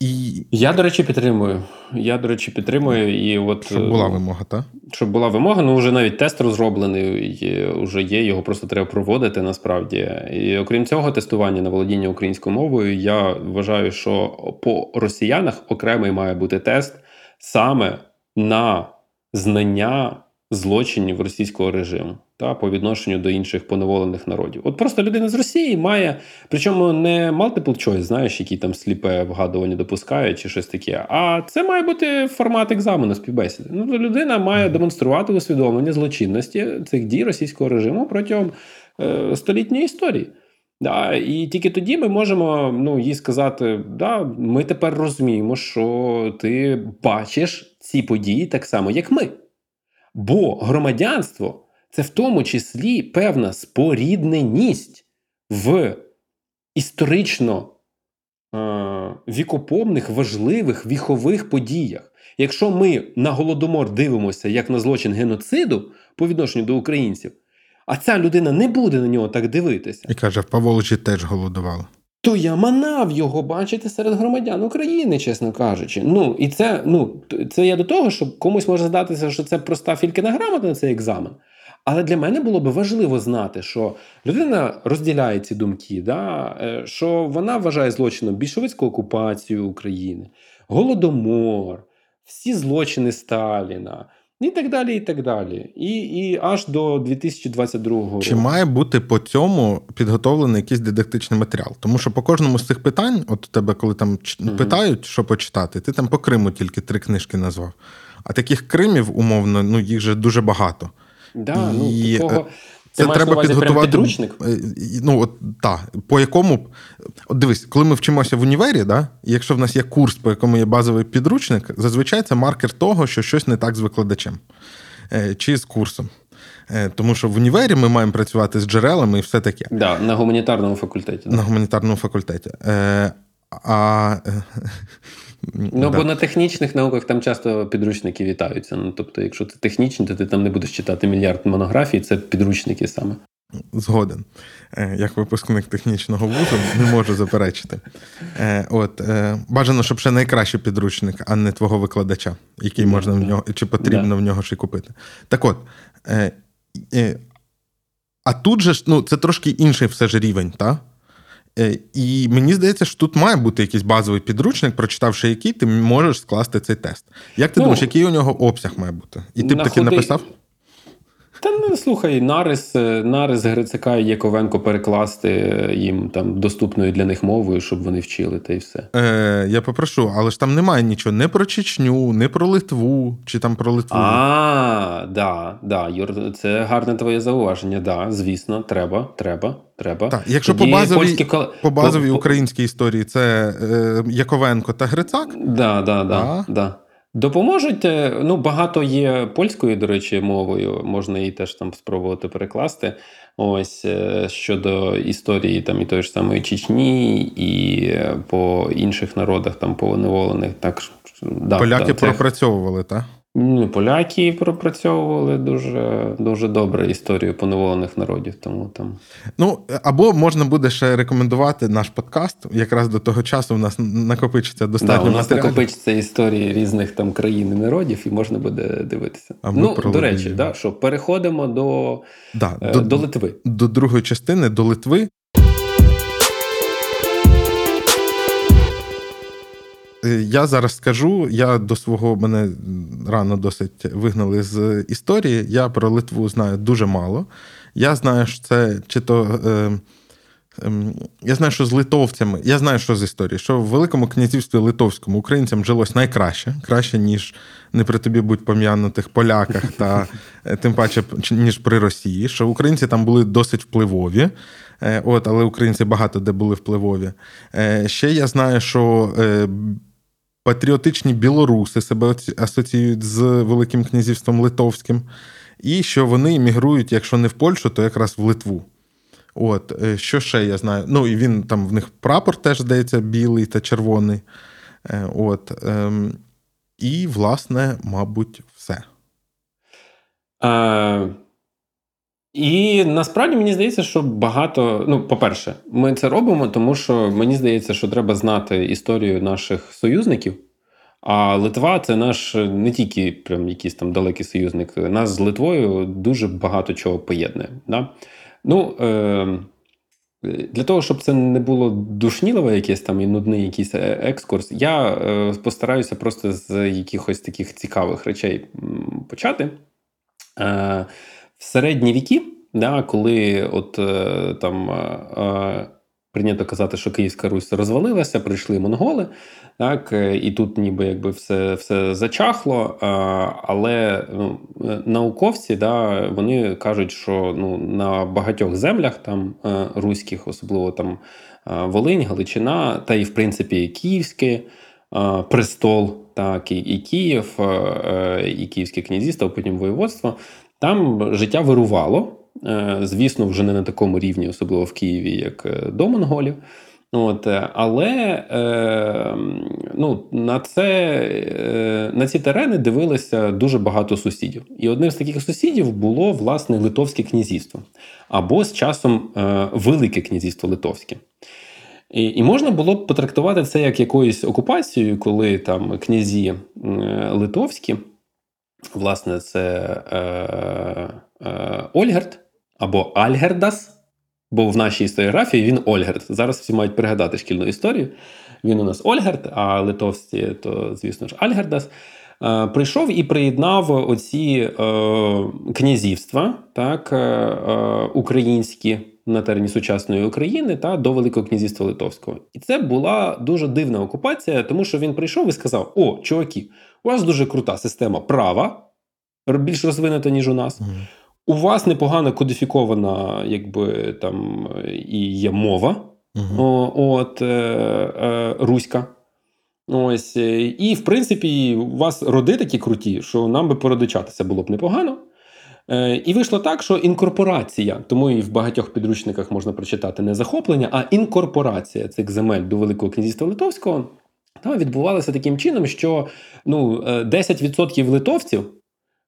І
Я, до речі, підтримую. Я, до речі, підтримую. І от,
щоб була вимога, так?
щоб була вимога, ну вже навіть тест розроблений, є, вже є, його просто треба проводити насправді. І окрім цього, тестування на володіння українською мовою, я вважаю, що по росіянах окремий має бути тест саме на знання злочинів російського режиму та по відношенню до інших поневолених народів. От просто людина з Росії має, причому не multiple choice, знаєш, які там сліпе вгадування допускають чи щось таке. А це має бути формат екзамену співбесіди. Ну, людина має демонструвати усвідомлення злочинності цих дій російського режиму протягом е, столітньої історії. Да, і тільки тоді ми можемо ну, їй сказати: да, ми тепер розуміємо, що ти бачиш ці події так само, як ми. Бо громадянство це в тому числі певна спорідненість в історично е, вікопомних, важливих віхових подіях. Якщо ми на голодомор дивимося як на злочин геноциду по відношенню до українців, а ця людина не буде на нього так дивитися,
І каже, в Паволочі теж голодували.
То я манав його бачити серед громадян України, чесно кажучи. Ну і це ну це я до того, що комусь може здатися, що це проста фількина грамота на цей екзамен. Але для мене було би важливо знати, що людина розділяє ці думки, да? е, що вона вважає злочином більшовицьку окупацію України, голодомор, всі злочини Сталіна. І так далі, і так далі. І і аж до 2022 року.
Чи має бути по цьому підготовлений якийсь дидактичний матеріал? Тому що по кожному з цих питань, от у тебе, коли там
Мгм.
питають, що почитати, ти там по Криму тільки три книжки назвав. А таких Кримів, умовно, ну їх же дуже багато.
Да,
І,
ну, такого...
Це
Ти
треба підготувати
підручник?
е, Ну от так, по якому от дивись, коли ми вчимося в універі, да, і якщо в нас є курс, по якому є базовий підручник, зазвичай це маркер того, що щось не так з викладачем е, чи з курсом. Е, Тому що в універі ми маємо працювати з джерелами і все таке
Да, на гуманітарному факультеті. да.
на гуманітарному факультеті. Е, А,
Ну,
да.
бо на технічних науках там часто підручники вітаються. Ну, тобто, якщо це технічні, то ти там не будеш читати мільярд монографій, це підручники саме.
Згоден. Е, Як випускник технічного вузу не можу заперечити. Е, От, е, бажано, щоб ще найкращий підручник, а не твого викладача, який
Да,
можна в нього, чи потрібно
Да.
в нього ще купити. Так от. А тут же ж, ну, це трошки інший все ж рівень, так? І мені здається, що тут має бути якийсь базовий підручник, прочитавши який, ти можеш скласти цей тест. Як ти
Ну,
думаєш, який у нього обсяг має бути? І ти б таки
ходи-
написав?
Та ну слухай, нарис, е, нарис Грицака і Яковенко перекласти е, їм там доступною для них мовою, щоб вони вчили, та й все.
Е, я попрошу, але ж там немає нічого не про Чечню, не про Литву, чи там про Литву.
А, да, да, Юр, це гарне твоє зауваження. Да, звісно, треба, треба, треба.
Так, якщо
Тоді
по базовій,
польські
по базовій
по-
українській історії це е, Яковенко та Грицак.
Да, да, да,
А?
да. Допоможуть. е, Ну, багато є польською, до речі, мовою. Можна її теж там спробувати перекласти. Ось е, щодо історії там і тої ж самої Чечні, і е, по інших народах, там поневолених. Так да,
Поляки
це-
пропрацьовували, так?
Ну, поляки пропрацьовували дуже, дуже добре історію поневолених народів. Тому там
Ну, або можна буде ще рекомендувати наш подкаст. Якраз до того часу в нас накопичиться
да,
достатньо
у нас
матеріалів.
накопичиться історії різних там країн і народів, і можна буде дивитися.
А
ну, до речі, да, що переходимо до,
Да,
е,
до,
до Литви.
до другої частини, до Литви. Я зараз скажу, я до свого мене рано досить вигнали з історії. Я про Литву знаю дуже мало. Я знаю, що це чи то. Е, ем, я знаю, що з литовцями, я знаю, що з історії, що в Великому князівстві Литовському українцям жилось найкраще, краще, ніж не при тобі будь пом'янутих поляках, та е, тим паче, ніж при Росії, що українці там були досить впливові. Е, От, але українці багато де були впливові. Е, Ще я знаю, що патріотичні білоруси себе асоціюють з Великим князівством Литовським, і що вони іммігрують, якщо не в Польщу, то якраз в Литву. От, е, що ще я знаю? Ну, і він там в них прапор теж здається, білий та червоний. Е, От, ем, і, власне, мабуть, все.
Е, І насправді мені здається, що багато. Ну, по-перше, ми це робимо, тому що мені здається, що треба знати історію наших союзників. А Литва це наш не тільки прям якийсь там далекий союзник. Нас з Литвою дуже багато чого поєднує. Да? Ну, е- для того, щоб це не було душнілове, якесь там і нудний якийсь е, екскурс, я е- постараюся просто з якихось таких цікавих речей почати. Е- в середні віки, да, коли от е, там е, прийнято казати, що Київська Русь розвалилася, прийшли монголи, так, е, і тут ніби якби все все зачахло. Але ну, науковці да, вони кажуть, що ну, на багатьох землях там руських, особливо там Волинь, Галичина, та і в принципі Київське. Престол, так, і і Київ, і Київське князівство, потім воєводство. Там життя вирувало, е, звісно, вже не на такому рівні, особливо в Києві, як е, до монголів. От, е, Але е, ну, на це, на ці терени дивилися дуже багато сусідів. І одним з таких сусідів було власне Литовське князівство або з часом е, Велике князівство Литовське. І і можна було б потрактувати це як якоюсь окупацією, коли там князі литовські Власне, це е, е, Ольгерт або Альгердас. Бо в нашій історіографії він Ольгерт. Зараз всі мають пригадати шкільну історію. Він у нас Ольгерт, а литовські, то, звісно ж, Альгердас. Е, прийшов і приєднав оці е, князівства, так, е, е українські на терені сучасної України та до Великого князівства Литовського. І це була дуже дивна окупація, тому що він прийшов і сказав: О, чуваки, у вас дуже крута система права, більш розвинута, ніж у нас. Mm. У вас непогано кодифікована, якби там і є мова, mm-hmm. от е, е, руська. Ось, І, в принципі, у вас роди такі круті, що нам би породичатися було б непогано. Е, І вийшло так, що інкорпорація, тому і в багатьох підручниках можна прочитати не захоплення, а інкорпорація цих земель до Великого князівства Литовського та відбувалося таким чином, що ну, 10% е, литовців.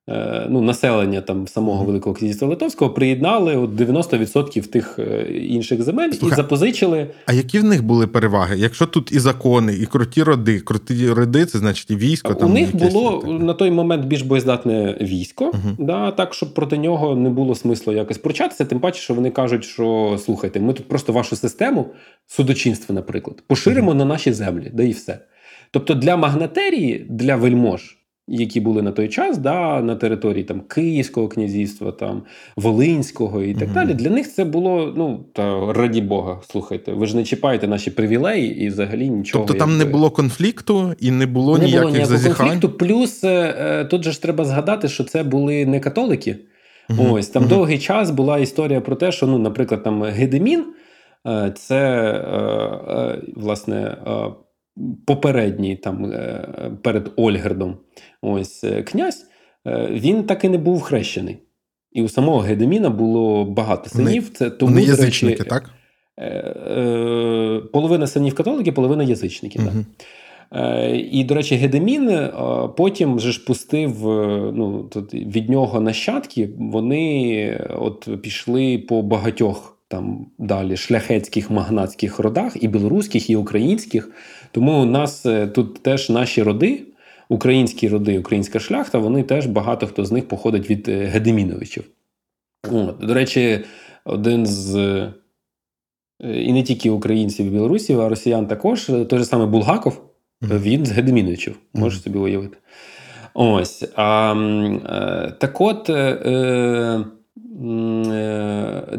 Е, ну, населення там самого Великого князівства Литовського приєднали от 90% тих е, інших земель Слухай, і запозичили.
А які в них були переваги? Якщо тут і закони, і круті роди, круті роди, це значить і військо.
Там У них було так. на той момент більш боєздатне військо, uh да, так щоб проти нього не було смислу якось пручатися. Тим паче, що вони кажуть, що слухайте, ми тут просто вашу систему судочинства, наприклад, поширимо uh на наші землі, да і все. Тобто для магнатерії, для вельмож які були на той час, да, на території там Київського князівства, там Волинського і так угу. далі. Для них це було ну та раді Бога. Слухайте, ви ж не чіпаєте наші привілеї і взагалі нічого.
Тобто там не було конфлікту і не було
не
ніяких
було ніякого
зазіхань?
конфлікту. Плюс е, е, тут же ж треба згадати, що це були не католики. Угу. Ось там угу. довгий час була історія про те, що ну, наприклад, там Гедемін. Е, це власне попередній там е, перед Ольгердом ось е, князь, е, він так і не був хрещений. І у самого Гедеміна було багато синів. Це тому
Вони язичники, речі, так?
Половина синів католики, половина язичників. Угу. Так. І, до речі, Гедемін потім вже ж пустив ну, тут від нього нащадки, вони от пішли по багатьох там далі шляхетських магнатських родах, і білоруських, і українських. Тому у нас е, тут теж наші роди, українські роди, українська шляхта, вони теж багато хто з них походить від е, Гедеміновичів. От, До речі, один з. Е, і не тільки українців і білорусів, а росіян також, той же саме Булгаков, він з Гедеміновичів, можеш собі уявити. Ось. А, Так от. Е,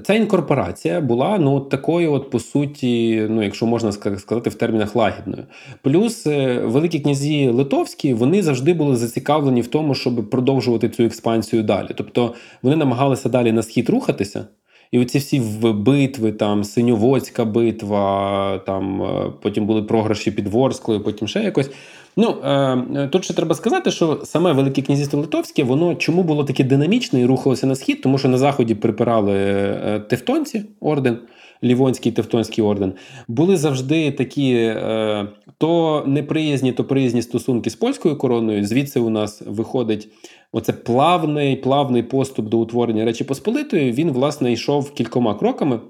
ця інкорпорація була ну такою, от по суті, ну якщо можна сказати, в термінах лагідною. Плюс е, великі князі литовські вони завжди були зацікавлені в тому, щоб продовжувати цю експансію далі. Тобто вони намагалися далі на схід рухатися. І оці всі битви, там Синьоводська битва, там е, потім були програші під Ворсклою, потім ще якось. Ну е, тут ще треба сказати, що саме Велике князівство Литовське, воно чому було таке динамічне і рухалося на схід, тому що на заході припирали е, Тевтонці орден, Лівонський Тевтонський орден. Були завжди такі е, то неприязні, то приязні стосунки з польською короною. Звідси у нас виходить оце плавний плавний поступ до утворення Речі Посполитої, він, власне, йшов кількома кроками.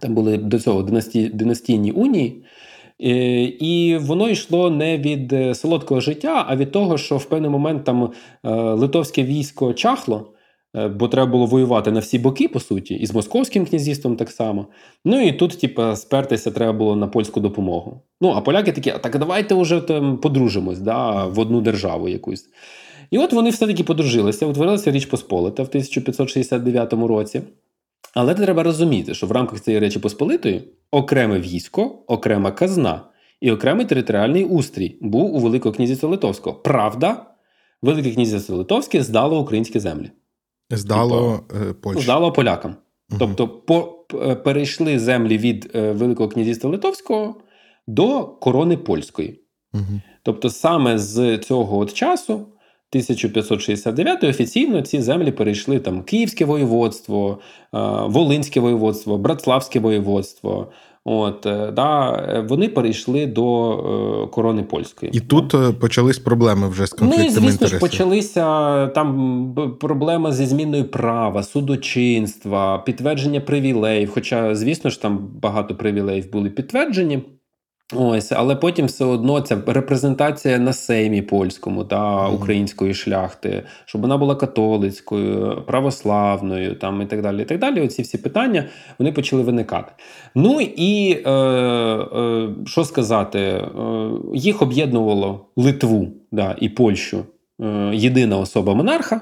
Там були до цього династі, династійні унії. Е, і воно йшло не від е, солодкого життя, а від того, що в певний момент там е, литовське військо чахло, бо треба було воювати на всі боки, по суті, і з московським князівством так само. Ну і тут, типу, спертися треба було на польську допомогу. Ну, а поляки такі, так давайте вже там подружимось да, в одну державу якусь. І от вони все-таки подружилися, утворилася Річ Посполита в 1569 році. Але треба розуміти, що в рамках цієї Речі Посполитої окреме військо, окрема казна і окремий територіальний устрій був у Великого князівства Литовського. Правда, Велике князівство Литовське здало українські землі.
Здало типу, Польщу.
Здало полякам. Угу. Тобто по, перейшли землі від е, Великого князівства Литовського до корони польської. Угу. Тобто, саме з цього от часу 1569 офіційно ці землі перейшли там Київське воєводство, е, Волинське воєводство, Братславське воєводство. От е, да, вони перейшли до е, корони польської.
І тут почались проблеми вже з конфліктами
Ну і, звісно
інтересів.
ж, почалися там проблеми зі зміною права, судочинства, підтвердження привілеїв. Хоча, звісно ж, там багато привілеїв були підтверджені. Ось, але потім все одно ця репрезентація на сеймі польському та української шляхти, щоб вона була католицькою, православною, там і так далі. І так далі. Оці всі питання вони почали виникати. Ну і е, е, що сказати, е, їх об'єднувало Литву да, і Польщу е, єдина особа монарха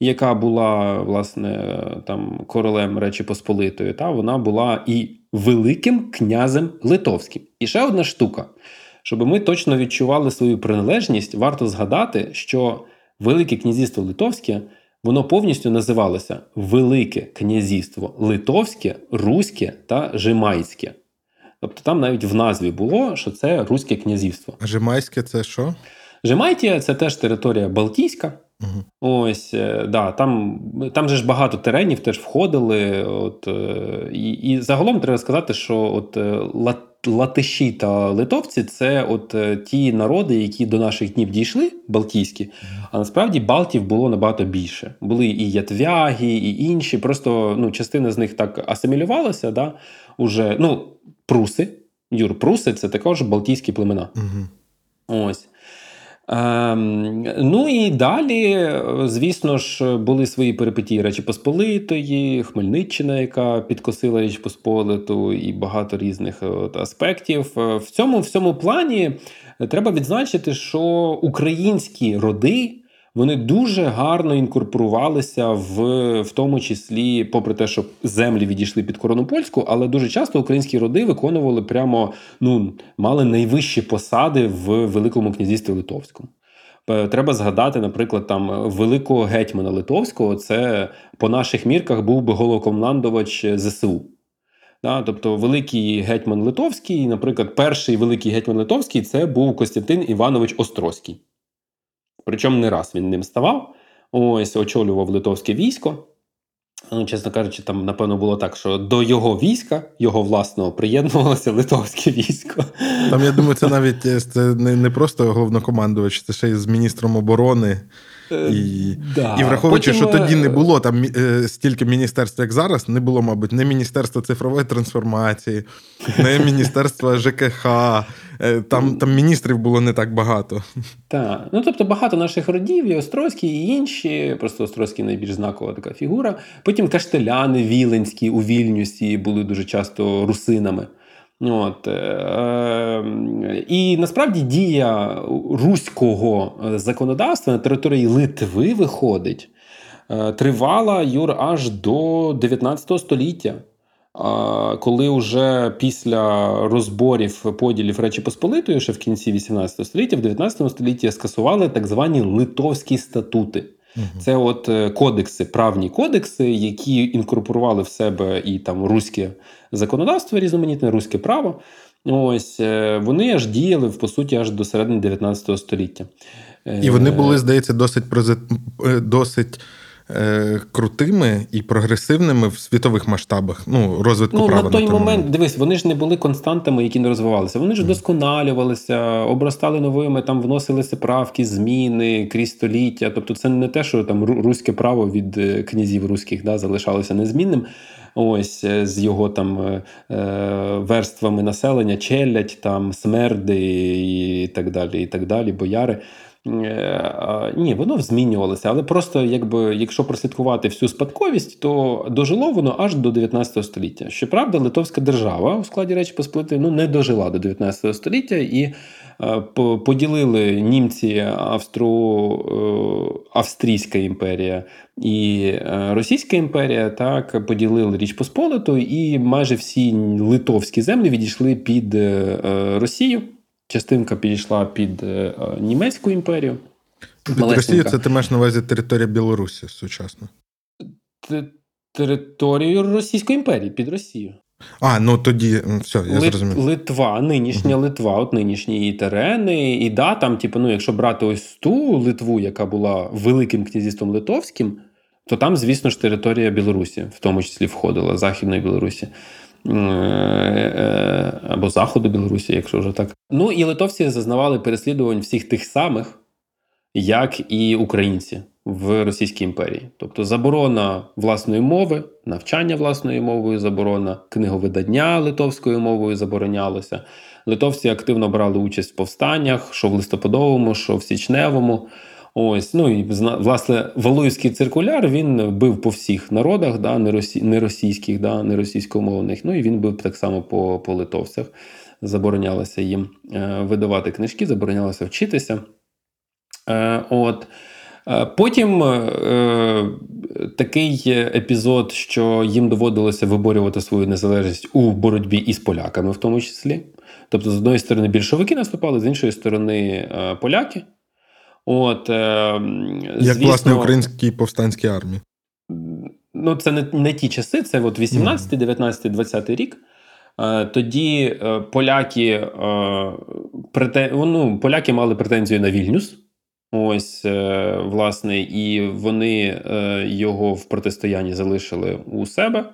яка була власне там королем Речі Посполитої, та вона була і великим князем Литовським. І ще одна штука, щоб ми точно відчували свою приналежність, варто згадати, що Велике князівство Литовське. Воно повністю називалося Велике князівство Литовське, Руське та Жимайське. Тобто там навіть в назві було, що це Руське князівство.
А Жимайське це що?
Жимайтія це теж територія Балтійська. Угу. Ось, е, да, Там там же ж багато теренів теж входили. От, е, І і загалом треба сказати, що от е, латиші та литовці це от ті народи, які до наших днів дійшли, Балтійські, а насправді Балтів було набагато більше. Були і ятвяги, і інші. Просто ну, частина з них так асимілювалася. да, уже, ну, Пруси. Юр, Пруси це також Балтійські племена. Угу. Ось. Ем, Ну і далі, звісно ж, були свої перипетії Речі Посполитої, Хмельниччина, яка підкосила Річ Посполиту, і багато різних от, аспектів. В цьому в цьому плані треба відзначити, що українські роди вони дуже гарно інкорпорувалися в в тому числі, попри те, що землі відійшли під корону польську, але дуже часто українські роди виконували прямо ну мали найвищі посади в Великому князівстві Литовському. Е, треба згадати, наприклад, там великого гетьмана Литовського, це по наших мірках був би головкомандувач ЗСУ. Да, Тобто, великий гетьман Литовський, наприклад, перший великий гетьман Литовський це був Костянтин Іванович Острозький. Причому не раз він ним ставав. Ось очолював литовське військо. Чесно кажучи, там, напевно, було так, що до його війська, його власного, приєднувалося литовське військо.
Там, я думаю, це навіть е, це не просто головнокомандувач, це ще й з міністром оборони. Е, і да. і враховуючи, Потім... що тоді не було там е, стільки міністерств, як зараз, не було, мабуть, не Міністерства цифрової трансформації, не Міністерства ЖКХ. Там там міністрів було не так багато.
Так. Ну тобто багато наших родів, і Острозький, і інші. Просто Острозький найбільш знакова така фігура. Потім каштеляни Віленські у Вільнюсі були дуже часто русинами. От, е, І насправді дія руського законодавства на території Литви виходить, е, тривала Юр аж до 19 століття. Коли вже після розборів поділів Речі Посполитої, ще в кінці 18 століття, в 19 столітті скасували так звані литовські статути. Це от е, кодекси, правні кодекси, які інкорпорували в себе і там руське законодавство, різноманітне руське право. Ось е, вони аж діяли по суті аж до середини 19 століття.
І вони були, здається, досить досить е, крутими і прогресивними в світових масштабах. Ну, розвитку
ну,
права
на той
на
момент, дивись, вони ж не були константами, які не розвивалися. Вони ж
Мгм.
досконалювалися, обростали новими, там вносилися правки, зміни крізь століття. Тобто, це не те, що там руське право від е, князів руських да, залишалося незмінним. Ось е, з його там верствами населення, челядь, там смерди і так далі, і так далі, бояри. Е, Ні, воно змінювалося, але просто якби якщо прослідкувати всю спадковість, то дожило воно аж до 19 століття. Щоправда, Литовська держава у складі Речі Посполитої ну, не дожила до 19 століття і е, по- поділили німці Австро, е, Австрійська імперія і Російська імперія, так поділили Річ Посполиту, і майже всі литовські землі відійшли під Росію. Частинка підійшла під е, Німецьку імперію.
Під. Росію це ти маєш на увазі територія Білорусі сучасно.
Територію Російської імперії під Росію.
А, ну тоді все, я
Лит-
зрозумів.
Литва, нинішня Литва, от нинішні її терени. І да, там, типу, ну, якщо брати ось ту Литву, яка була Великим князівством Литовським, то там, звісно ж, територія Білорусі, в тому числі входила Західної Білорусі. Е, е, Або Заходу Білорусі, якщо вже так. Ну і литовці зазнавали переслідувань всіх тих самих, як і українці в Російській імперії. Тобто заборона власної мови, навчання власною мовою заборона, книговидання литовською мовою заборонялося. Литовці активно брали участь в повстаннях, що в листопадовому, що в січневому. Ось, ну і власне Валуївський циркуляр він бив по всіх народах, да, не, росі, не російських, да, не російськомовних. Ну і він бив так само по, по литовцях. Заборонялося їм е, видавати книжки, заборонялося вчитися. Е, от. Е, Потім такий епізод, що їм доводилося виборювати свою незалежність у боротьбі із поляками, в тому числі. Тобто, з одної сторони, більшовики наступали, з іншої сторони, поляки. От, е,
Як власне українській повстанській армії.
Ну, це не, не ті часи, це от 18, 19, 20 рік. Е, Тоді е, поляки, е, прете- ну, поляки мали претензію на Вільнюс. Ось, е, власне, і вони е, його в протистоянні залишили у себе.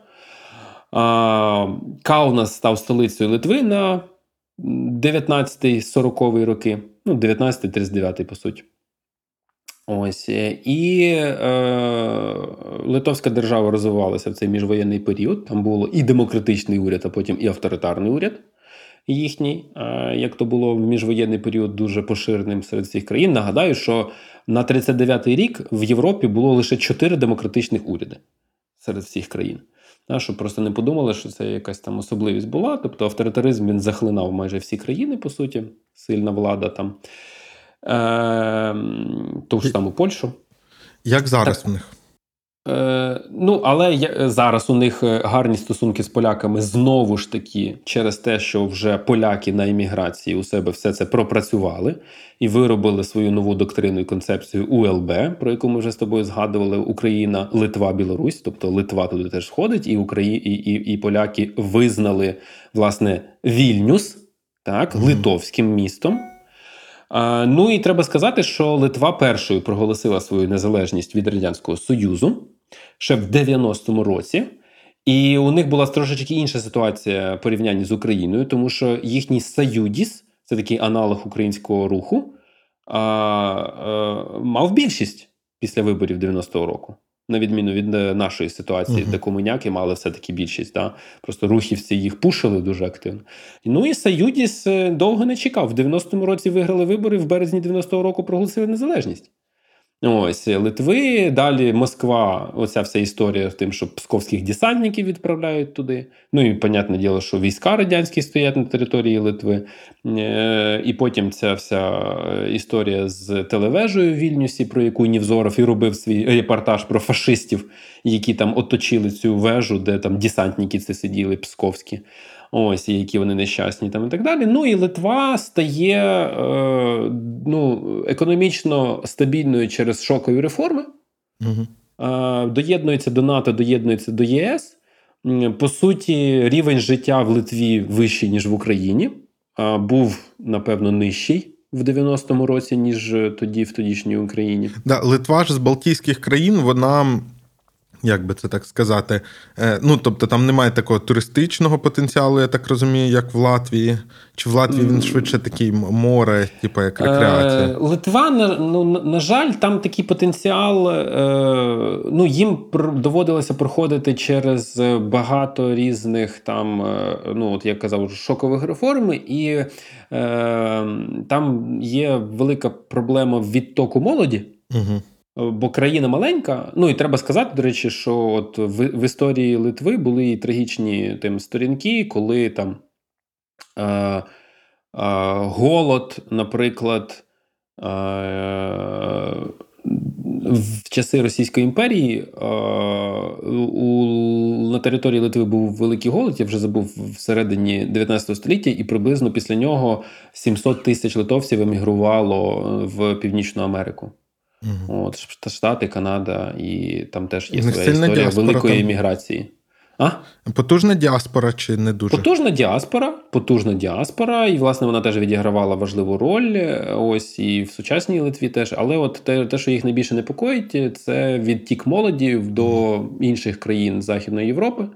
А, Каунас став столицею Литви на 19-40 роки, ну, 19-39, по суті. Ось е, і е, Литовська держава розвивалася в цей міжвоєнний період. Там було і демократичний уряд, а потім і авторитарний уряд їхній, е, як то було в міжвоєнний період дуже поширеним серед всіх країн. Нагадаю, що на 39-й рік в Європі було лише чотири демократичних уряди серед всіх країн. Та, щоб просто не подумали, що це якась там особливість була. Тобто авторитаризм він захлинав майже всі країни, по суті, сильна влада там. Е, ту ж саму Польщу.
Як зараз
Так.
в них?
Е, ну, але я, зараз у них е, гарні стосунки з поляками знову ж таки через те, що вже поляки на імміграції у себе все це пропрацювали і виробили свою нову доктрину і концепцію УЛБ, про яку ми вже з тобою згадували: Україна, Литва, Білорусь, тобто Литва туди теж входить, і Украї... і, і, і поляки визнали власне Вільнюс, так,
Мгм.
литовським містом. Ну і треба сказати, що Литва першою проголосила свою незалежність від Радянського Союзу ще в 90-му році. І у них була трошечки інша ситуація в порівнянні з Україною, тому що їхній Саюдіс, це такий аналог українського руху, а, а, мав більшість після виборів 90-го року. На відміну від е, нашої ситуації,
Мгм.
де комуняки мали все-таки більшість. Да? Просто рухівці їх пушили дуже активно. Ну і Саюдіс е, довго не чекав. В 90-му році виграли вибори, в березні 90-го року проголосили незалежність. Ось е, Литви, далі Москва, оця вся історія з тим, що псковських десантників відправляють туди. Ну і понятне діло, що війська радянські стоять на території Литви. Е, І потім ця вся е, історія з телевежею в Вільнюсі, про яку Нівзоров і робив свій репортаж про фашистів, які там оточили цю вежу, де там десантники це сиділи, псковські. Ось, і які вони нещасні, там і так далі. Ну і Литва стає е, ну, економічно стабільною через шокові реформи.
Угу.
Е, доєднується до НАТО, доєднується до ЄС. По суті, рівень життя в Литві вищий, ніж в Україні. Е, був, напевно, нижчий в 90-му році, ніж тоді в тодішній Україні.
Да, Литва ж з Балтійських країн, вона як би це так сказати, е, ну тобто там немає такого туристичного потенціалу, я так розумію, як в Латвії. Чи в Латвії він швидше такий море, типу як рекреація?
Е, Литва, ну, на жаль, там такий потенціал. Е, ну, Їм доводилося проходити через багато різних там, ну от я казав, шокових реформ, і там є велика проблема відтоку молоді.
Угу.
Е, бо країна маленька. Ну і треба сказати, до речі, що от в, в історії Литви були і трагічні тим сторінки, коли там е, е, голод, наприклад, е, в часи Російської імперії е, у, на території Литви був великий голод, я вже забув всередині 19 століття, і приблизно після нього 700 тисяч литовців емігрувало в Північну Америку. Угу. От, Штати, Канада, і там теж є своя історія великої там... еміграції. А?
Потужна діаспора чи не дуже?
Потужна діаспора, потужна діаспора, і, власне, вона теж відігравала важливу роль. Ось і в сучасній Литві теж. Але от те, те що їх найбільше непокоїть, це відтік молоді до інших країн Західної Європи.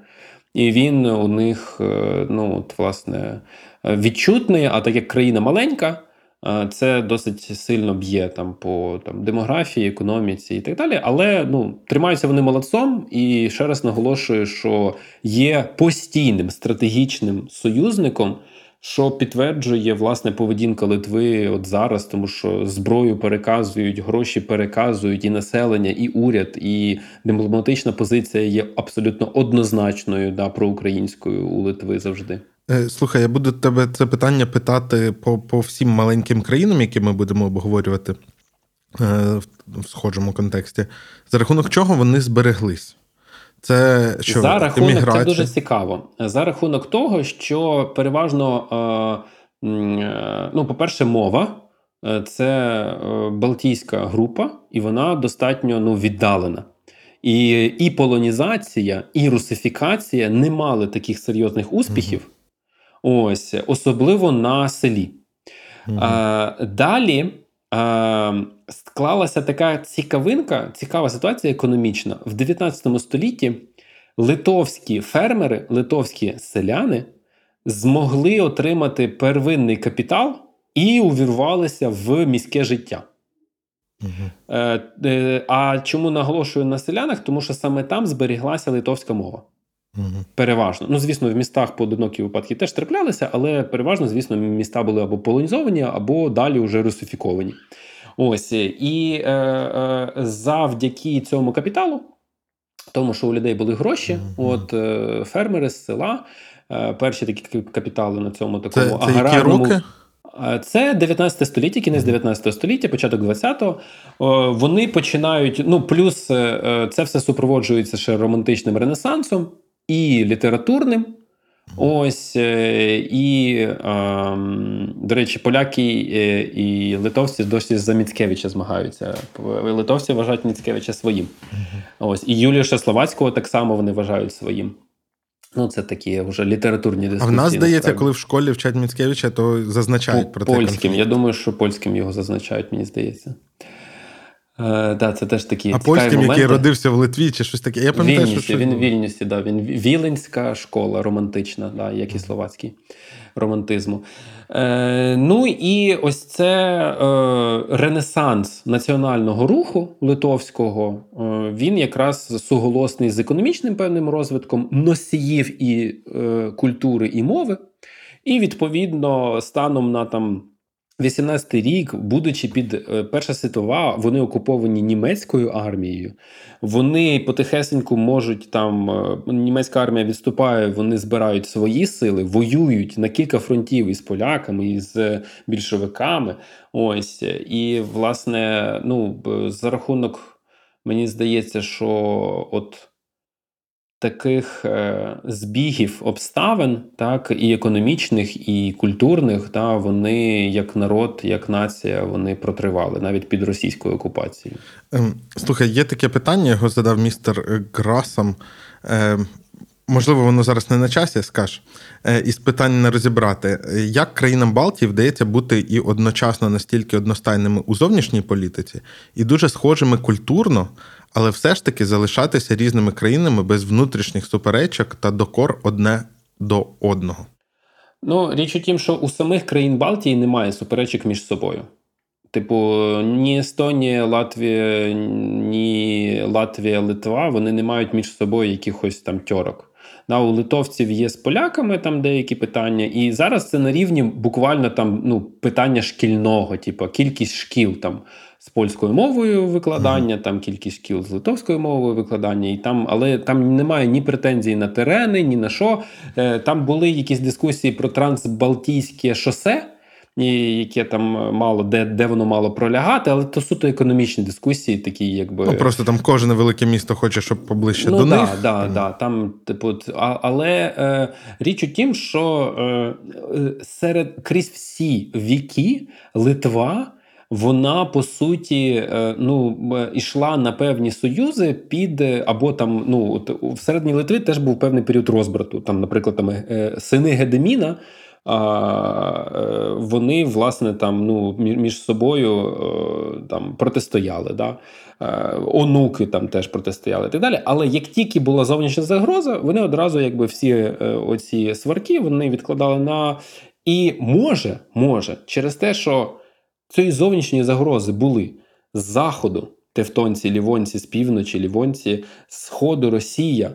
І він у них, е, ну, от, власне, відчутний, а так як країна маленька. Це досить сильно б'є там по там, демографії, економіці і так далі. Але ну, тримаються вони молодцом, і ще раз наголошую, що є постійним стратегічним союзником, що підтверджує власне поведінка Литви от зараз, тому що зброю переказують, гроші переказують і населення, і уряд, і дипломатична позиція є абсолютно однозначною да, проукраїнською у Литви завжди.
Е, слухай, я буду тебе це питання питати по по всім маленьким країнам, які ми будемо обговорювати е, в схожому контексті. За рахунок чого вони збереглись? Це що
за рахунок еміграція? це дуже цікаво. За рахунок того, що переважно, е, ну, по-перше, мова це Балтійська група, і вона достатньо ну, віддалена. І і полонізація, і русифікація не мали таких серйозних успіхів. Ось, особливо на селі. Mm-hmm. А, Далі а, склалася така цікавинка, цікава ситуація економічна. В 19 столітті литовські фермери, литовські селяни змогли отримати первинний капітал і увірвалися в міське життя. Угу. Е, А чому наголошую на селянах? Тому що саме там зберіглася литовська мова. Угу. Переважно. Ну, звісно, в містах поодинокі випадки теж траплялися, але переважно, звісно, міста були або полонізовані, або далі вже русифіковані. Ось і е, е, завдяки цьому капіталу, тому що у людей були гроші, угу. от е, фермери з села, е, перші такі капітали на цьому такому
це, це аграрному. Які роки?
Е, це 19 століття, кінець 19 століття, початок 20-го. Вони починають. Ну, плюс е, це все супроводжується ще романтичним ренесансом і літературним. Ось е, і, ем, до речі, поляки е, і литовці досі за Міцкевича змагаються. Литовці вважають Міцкевича своїм. Ось І Юліша Словацького так само вони вважають своїм. Ну, це такі вже літературні дискусії.
А в нас здається, коли в школі вчать Міцкевича, то зазначають
про це. Польським. Я думаю, що польським його зазначають, мені здається. Е, да, це теж такі
А польським, який родився в Литві, чи щось таке. Я пам'ятаю,
Вільнюсі,
що
Він в Вільнюсі, да, він Віленська школа романтична, да, як і словацький романтизму. Е, Ну і ось це е, ренесанс національного руху литовського. Е, Він якраз суголосний з економічним певним розвитком носіїв і е, культури і мови. І відповідно станом на там. 18-й рік, будучи під е, Перша світова, вони окуповані німецькою армією. Вони потихесеньку можуть там е, німецька армія відступає, вони збирають свої сили, воюють на кілька фронтів із поляками, із е, більшовиками. Ось і власне, ну за рахунок мені здається, що от таких е, збігів обставин, так і економічних, і культурних, та вони як народ, як нація, вони протривали навіть під російською окупацією.
Ем, слухай, є таке питання, його задав містер Грасом. Можливо, воно зараз не на часі, скаж, е, із питань не розібрати, Е, як країнам Балтії вдається бути і одночасно настільки одностайними у зовнішній політиці, і дуже схожими культурно, але все ж таки залишатися різними країнами без внутрішніх суперечок та докор одне до одного.
Ну, річ у тім, що у самих країн Балтії немає суперечок між собою. Типу, ні Естонія, Латвія, ні Латвія, Литва вони не мають між собою якихось там тьорок. Да, у литовців є з поляками там деякі питання, і зараз це на рівні буквально там ну, питання шкільного, типу кількість шкіл там з польською мовою викладання, там кількість шкіл з литовською мовою викладання, і там, але там немає ні претензій на терени, ні на що. Е, Там були якісь дискусії про трансбалтійське шосе. І яке там мало де де воно мало пролягати, але то суто економічні дискусії, такі якби
Ну просто там кожне велике місто хоче, щоб поближче
ну,
до
да,
них.
Да,
Там.
да, там, типу, а, але е, річ у тім, що е, е, серед крізь всі віки Литва. Вона по суті е, ну м, ішла на певні союзи під е, або там ну от в середній Литві теж був певний період розбрату. Там, наприклад, там е, сини Гедеміна. Е, вони власне там ну між собою е, там протистояли. Да? Е, онуки там теж протистояли і так далі. Але як тільки була зовнішня загроза, вони одразу, якби всі оці сварки вони відкладали на і може, може, через те, що цієї зовнішньої загрози були з заходу, тевтонці, лівонці, з півночі, лівонці, з сходу Росія.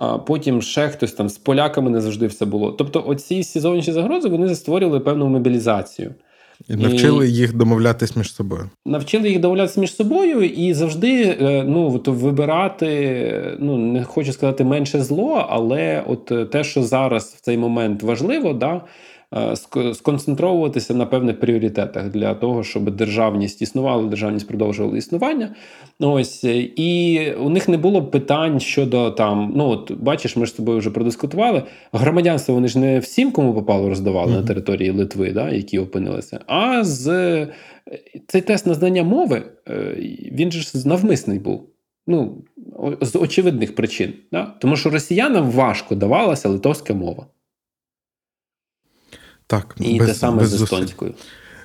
А потім ще хтось там з поляками не завжди все було. Тобто, оці всі зовнішні загрози вони створювали певну мобілізацію.
І навчили їх домовлятись між собою.
Навчили їх домовлятися між собою і завжди е, ну, от вибирати, ну не хочу сказати менше зло, але от е, те, що зараз в цей момент важливо, да, сконцентровуватися на певних пріоритетах для того, щоб державність існувала, державність продовжувала існування. Ось е, і у них не було питань щодо там. Ну от бачиш, ми ж з тобою вже продискутували. Громадянство вони ж не всім, кому попало, роздавали
Мгм.
на території Литви, да, які опинилися. А з е, цей тест на знання мови е, він же ж навмисний був. Ну, з очевидних причин. Да? Тому що росіянам важко давалася литовська мова.
Так,
І
без,
те саме
без
з естонською.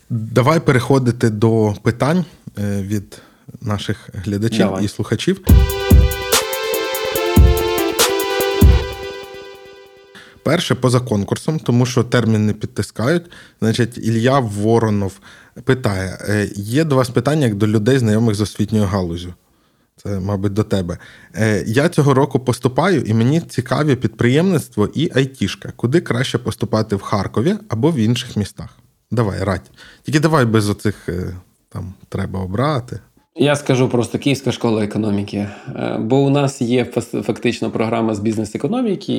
Давай переходити до питань е, від наших глядачів
Давай.
і слухачів. Перше поза конкурсом, тому що термін не підтискають. Значить, Ілля Воронов питає: е, є до вас питання як до людей, знайомих з освітньою галузю. Це, мабуть, до тебе. Е, Я цього року поступаю, і мені цікаві підприємництво і айтішка. Куди краще поступати в Харкові або в інших містах? Давай, радь. Тільки давай без оцих е, там треба обрати.
Я скажу просто Київська школа економіки. Е, Бо у нас є фактично програма з бізнес-економіки,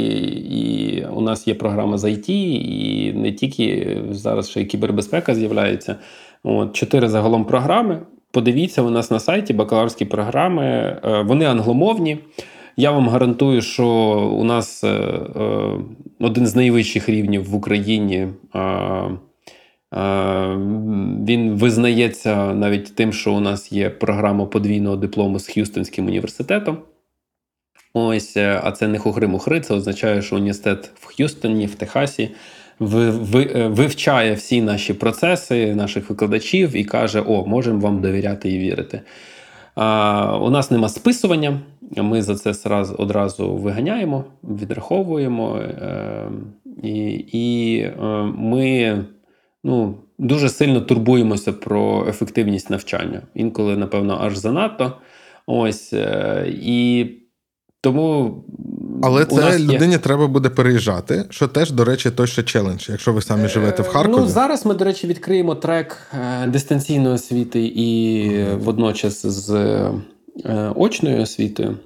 і у нас є програма з IT, і не тільки зараз ще й кібербезпека з'являється. От, чотири загалом програми. Подивіться у нас на сайті бакалаврські програми. Е, Вони англомовні. Я вам гарантую, що у нас е, е, один з найвищих рівнів в Україні. Він визнається навіть тим, що у нас є програма подвійного диплому з Х'юстонським університетом. Ось, а це не хухри-мухри, це означає, що університет в Х'юстоні, в Техасі вивчає всі наші процеси, наших викладачів і каже: О, можемо вам довіряти і вірити. А, у нас нема списування, ми за це одразу виганяємо, відраховуємо. Е, і і е, ми ну, дуже сильно турбуємося про ефективність навчання. Інколи, напевно, аж занадто. Ось. Е, і тому.
Але це
нас є-
людині треба буде переїжджати, що теж, до речі, той ще челендж. Якщо ви самі живете в
Е,
Харкові.
Ну, зараз ми, до речі, відкриємо трек е, дистанційної освіти і е, водночас з е, очною освітою.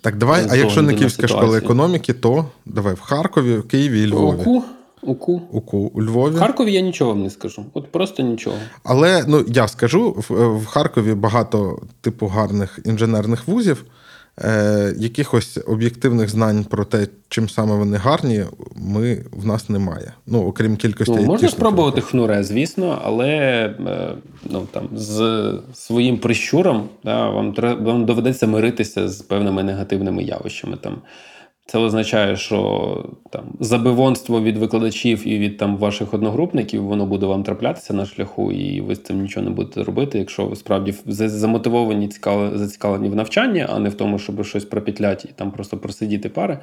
Так, давай, а якщо не Київська школа економіки, то давай в Харкові, в Києві і Львові.
УКУ, УКУ.
УКУ у Львові.
В Харкові я нічого вам не скажу. От просто нічого.
Але ну я скажу: в, в Харкові багато типу гарних інженерних вузів. Е, якихось об'єктивних знань про те, чим саме вони гарні, ми в нас немає. Ну, окрім кількості.
Ну, можна спробувати хнуре, звісно, але е, ну, там, з своїм прищуром да, вам, треба, вам доведеться миритися з певними негативними явищами. Там. Це означає, що там забивонство від викладачів і від там ваших одногрупників воно буде вам траплятися на шляху, і ви з цим нічого не будете робити, якщо ви справді замотивовані, цікаві, зацікавлені в навчанні, а не в тому, щоб щось пропетляти і там просто просидіти пари,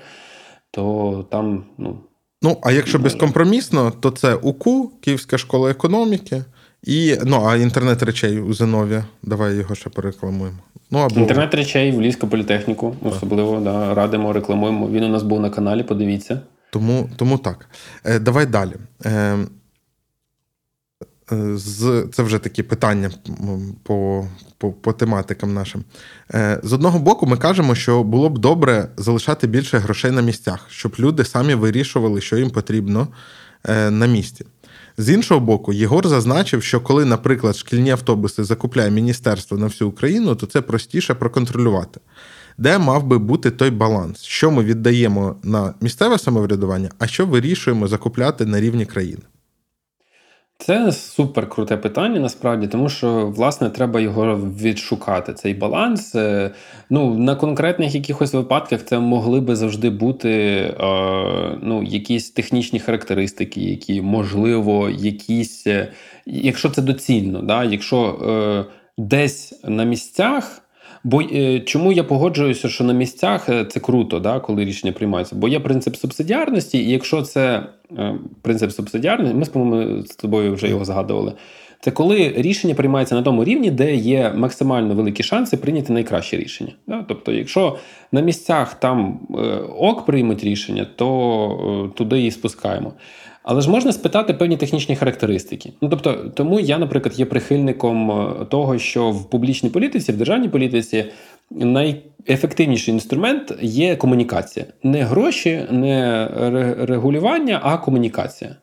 то там, ну.
Ну, а якщо безкомпромісно, то це УКУ, Київська школа економіки, і ну, а інтернет речей у Зиновія. Давай його ще порекламуємо. Ну, або...
Інтернет речей в Львівську політехніку, особливо да, радимо, рекламуємо. Він у нас був на каналі, подивіться.
Тому тому так. Е, Давай далі. Е, з, Це вже такі питання по по, по тематикам нашим. Е, З одного боку, ми кажемо, що було б добре залишати більше грошей на місцях, щоб люди самі вирішували, що їм потрібно е, на місці. З іншого боку, Єгор зазначив, що коли, наприклад, шкільні автобуси закупляє міністерство на всю Україну, то це простіше проконтролювати. Де мав би бути той баланс, що ми віддаємо на місцеве самоврядування, а що вирішуємо закупляти на рівні країни?
Це супер круте питання, насправді, тому що власне треба його відшукати. Цей баланс. Е, ну на конкретних якихось випадках це могли би завжди бути е, ну, якісь технічні характеристики, які можливо, якісь, е, якщо це доцільно, да, якщо е, десь на місцях. Бо е, чому я погоджуюся, що на місцях е, це круто, да, коли рішення приймаються? Бо є принцип субсидіарності, і якщо це е, принцип субсидіарності, ми по-моєму, з тобою вже його згадували. Це коли рішення приймається на тому рівні, де є максимально великі шанси прийняти найкраще рішення. Да? Тобто, якщо на місцях там ок приймуть рішення, то туди і спускаємо. Але ж можна спитати певні технічні характеристики. Ну тобто, тому я, наприклад, є прихильником е, того, що в публічній політиці, в державній політиці найефективніший інструмент є комунікація. Не гроші, не регулювання, а комунікація.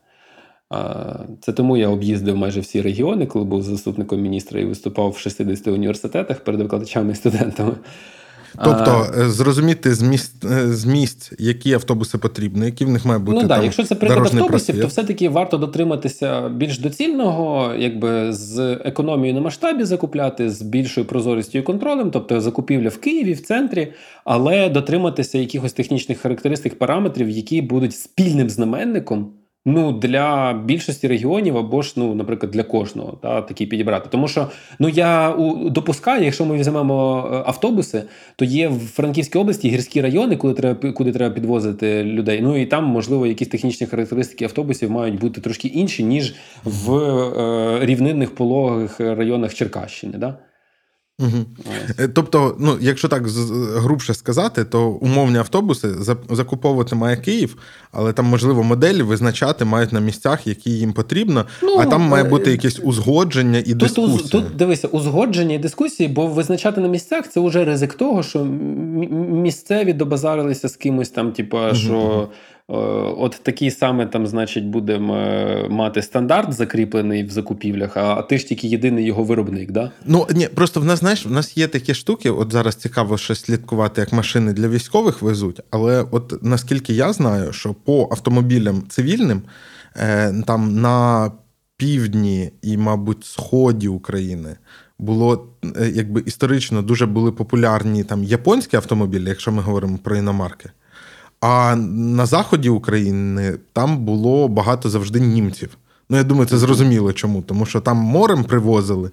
Це тому я об'їздив майже всі регіони, коли був заступником міністра і виступав в 60 університетах перед викладачами і студентами.
Тобто. Е, зрозуміти з місць, е, з місць, які автобуси потрібні, які в них має бути.
Ну
так,
якщо це приклад автобусів, просвіт. то все-таки варто дотриматися більш доцільного, якби з економією на масштабі закупляти, з більшою прозорістю і контролем, тобто закупівля в Києві, в центрі, але дотриматися якихось технічних характеристик, параметрів, які будуть спільним знаменником. Ну, для більшості регіонів або ж, ну, наприклад, для кожного та, такі підібрати. Тому що ну я у, допускаю, якщо ми візьмемо е, автобуси, то є в Франківській області гірські райони, куди треба куди треба підвозити людей. Ну і там, можливо, якісь технічні характеристики автобусів мають бути трошки інші, ніж в е, рівнинних пологих районах Черкащини. Да?
Угу. Тобто, ну, якщо так грубше сказати, то умовні автобуси закуповувати має Київ, але там, можливо, моделі визначати мають на місцях, які їм потрібно, ну, а там має е, бути якесь узгодження і тут, дискусія.
Тут дивися, узгодження і дискусії, бо визначати на місцях це вже ризик того, що місцеві добазарилися з кимось там, типу, угу. що от такий саме там, значить, будемо е, мати стандарт закріплений в закупівлях, а ти ж тільки єдиний його виробник, да?
Ну ні, просто в нас знаєш, в нас є такі штуки. От зараз цікаво ще слідкувати, як машини для військових везуть. Але от наскільки я знаю, що по автомобілям цивільним е, там на півдні і, мабуть, сході України. Було якби історично дуже були популярні там японські автомобілі, якщо ми говоримо про іномарки. А на заході України там було багато завжди німців. Ну, я думаю, це зрозуміло чому. Тому що там морем привозили,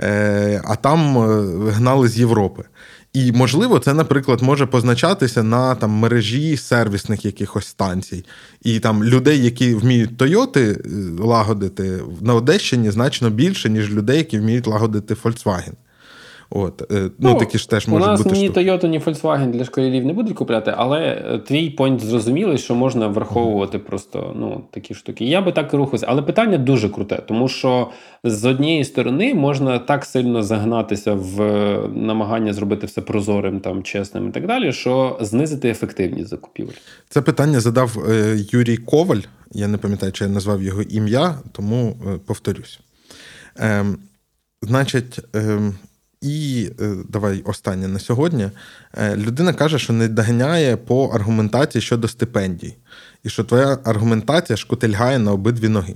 е, а там е, гнали з Європи. І, можливо, це, наприклад, може позначатися на там мережі сервісних якихось станцій. І там людей, які вміють Тойоти е, лагодити на Одещині значно більше, ніж людей, які вміють лагодити Volkswagen. От, е, ну, ну такі ж теж можуть бути.
У нас ні Toyota, ні Volkswagen для школярів не будуть купляти, але твій понт зрозумілий, що можна враховувати просто ну, такі штуки. Я би так і рухався. Але питання дуже круте, тому що з однієї сторони можна так сильно загнатися в е, намагання зробити все прозорим, там, чесним і так далі, що знизити ефективність закупівель.
Це питання задав е, Юрій Коваль. Я не пам'ятаю, чи я назвав його ім'я, тому е, повторюсь. Е, Значить. Е, і е, давай останнє на сьогодні. Е, людина каже, що не доганяє по аргументації щодо стипендій, і що твоя аргументація шкутильгає на обидві ноги.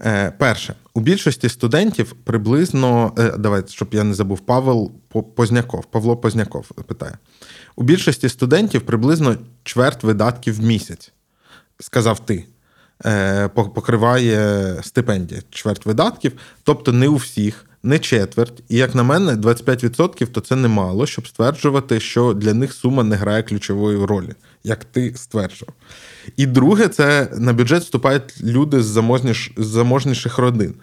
Е, Перше, у більшості студентів приблизно давай, щоб я не забув, Павел Позняков, Павло Позняков питає: у більшості студентів приблизно чверть видатків в місяць, сказав ти. Покриває стипендія, чверть видатків, тобто не у всіх, не четверть. І як на мене, 25% то це немало, щоб стверджувати, що для них сума не грає ключової ролі, як ти стверджував. І друге, це на бюджет вступають люди з заможніших родин.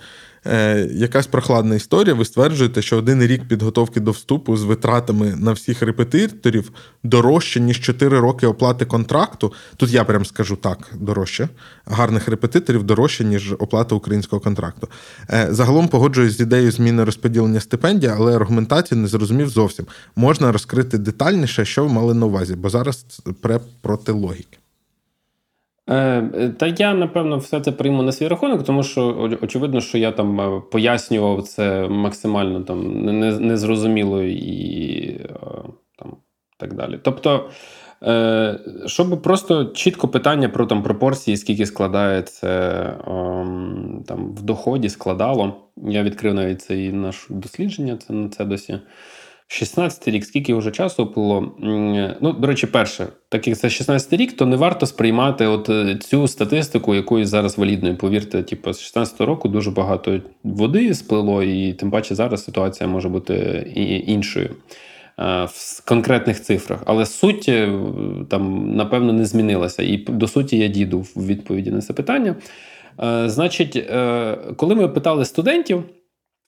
Е, якась прохладна історія. Ви стверджуєте, що один рік підготовки до вступу з витратами на всіх репетиторів дорожче, ніж 4 роки оплати контракту. Тут я прям скажу так: дорожче. Гарних репетиторів дорожче, ніж оплата українського контракту. Е, загалом погоджуюсь з ідеєю зміни розподілення стипендій, але аргументацію не зрозумів зовсім. Можна розкрити детальніше, що ви мали на увазі, бо зараз пре проти логіки.
Е, та я напевно все це прийму на свій рахунок, тому що очевидно, що я там е, пояснював це максимально там незрозуміло і е, там так далі. Тобто, щоб просто чітко питання про там пропорції, скільки складається ем, там в доході, складало. Я відкрив навіть це і наше дослідження, це на це досі. 16 рік, скільки вже часу було. Ну, до речі, перше, так як це 16 рік, то не варто сприймати от е, цю статистику, якою зараз валідною. Повірте, типу, з 16 року дуже багато води сплило, і тим паче зараз ситуація може бути іншою е, в конкретних цифрах. Але суть е, там, напевно, не змінилася. І до суті, я діду в відповіді на це питання. Значить, коли ми питали студентів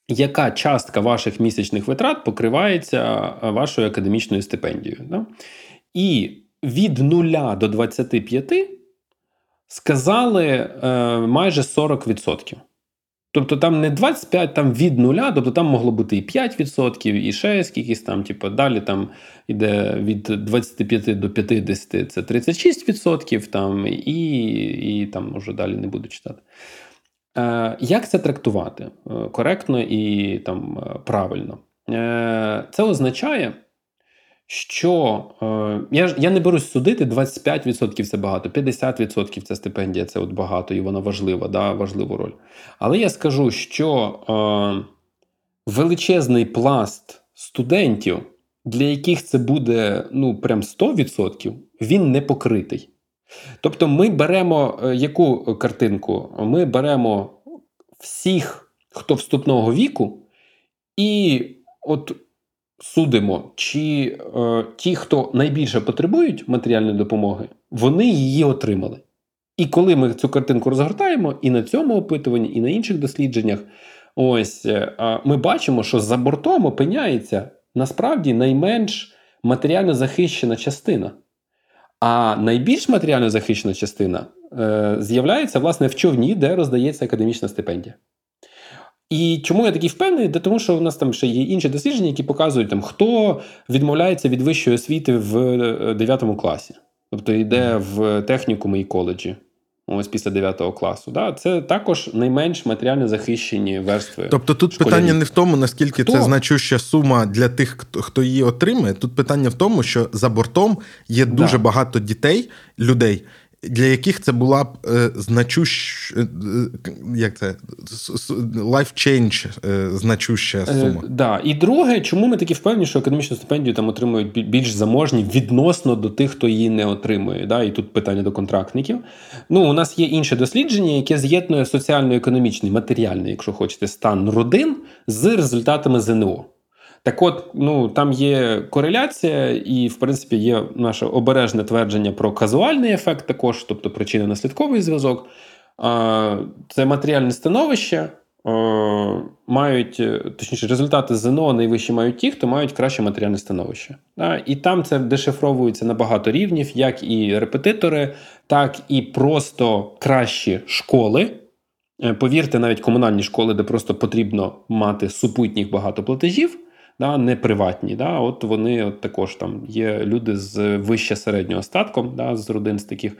яка частка ваших місячних витрат покривається е, вашою академічною стипендією. Да? І від 0 до 25 сказали е, майже 40%. Тобто там не 25, там від нуля, тобто там могло бути і 5%, і ще скількись там, типу, далі там іде від 25 до 50 це 36%, там, і і там може далі не буду читати. Е, як це трактувати е, коректно і там е, правильно? Це означає, що я я не берусь судити 25% це багато, 50% це стипендія, це от багато, і вона важлива, да, важливу роль. Але я скажу, що величезний пласт студентів, для яких це буде ну, прям 100%, він не покритий. Тобто, ми беремо е, яку картинку? Ми беремо всіх, хто вступного віку, і от судимо, чи е, ті, хто найбільше потребують матеріальної допомоги, вони її отримали. І коли ми цю картинку розгортаємо, і на цьому опитуванні, і на інших дослідженнях, ось е, ми бачимо, що за бортом опиняється насправді найменш матеріально захищена частина. А найбільш матеріально захищена частина е, з'являється власне в човні, де роздається академічна стипендія. І чому я такий впевнений? Де тому, що у нас там ще є інші дослідження, які показують, там, хто відмовляється від вищої освіти в 9 е, класі, тобто йде в технікуми і коледжі. Ось після 9 класу. Да? Це також найменш матеріально захищені верстви.
Тобто тут школярів. питання не в тому, наскільки хто? це значуща сума для тих, хто хто її отримає. Тут питання в тому, що за бортом є дуже да. багато дітей, людей, для яких це була б е, значущ, е, як це life change е, значуща е, сума.
Е, да. І друге, чому ми такі впевнені, що академічну стипендію там отримують більш заможні відносно до тих, хто її не отримує. Да? І тут питання до контрактників. Ну, у нас є інше дослідження, яке з'єднує соціально-економічний, матеріальний, якщо хочете, стан родин з результатами ЗНО. Так от, ну там є кореляція, і, в принципі, є наше обережне твердження про казуальний ефект, також, тобто причинно-наслідковий зв'язок. Це матеріальне становище. Мають, точніше, результати ЗНО найвищі мають ті, хто мають краще матеріальне становище. І там це дешифровується на багато рівнів, як і репетитори, так і просто кращі школи. Е, повірте, навіть комунальні школи, де просто потрібно мати супутніх багато платежів да, не приватні. Да, От вони от також там є люди з вище середнього статком, да, з родин з таких.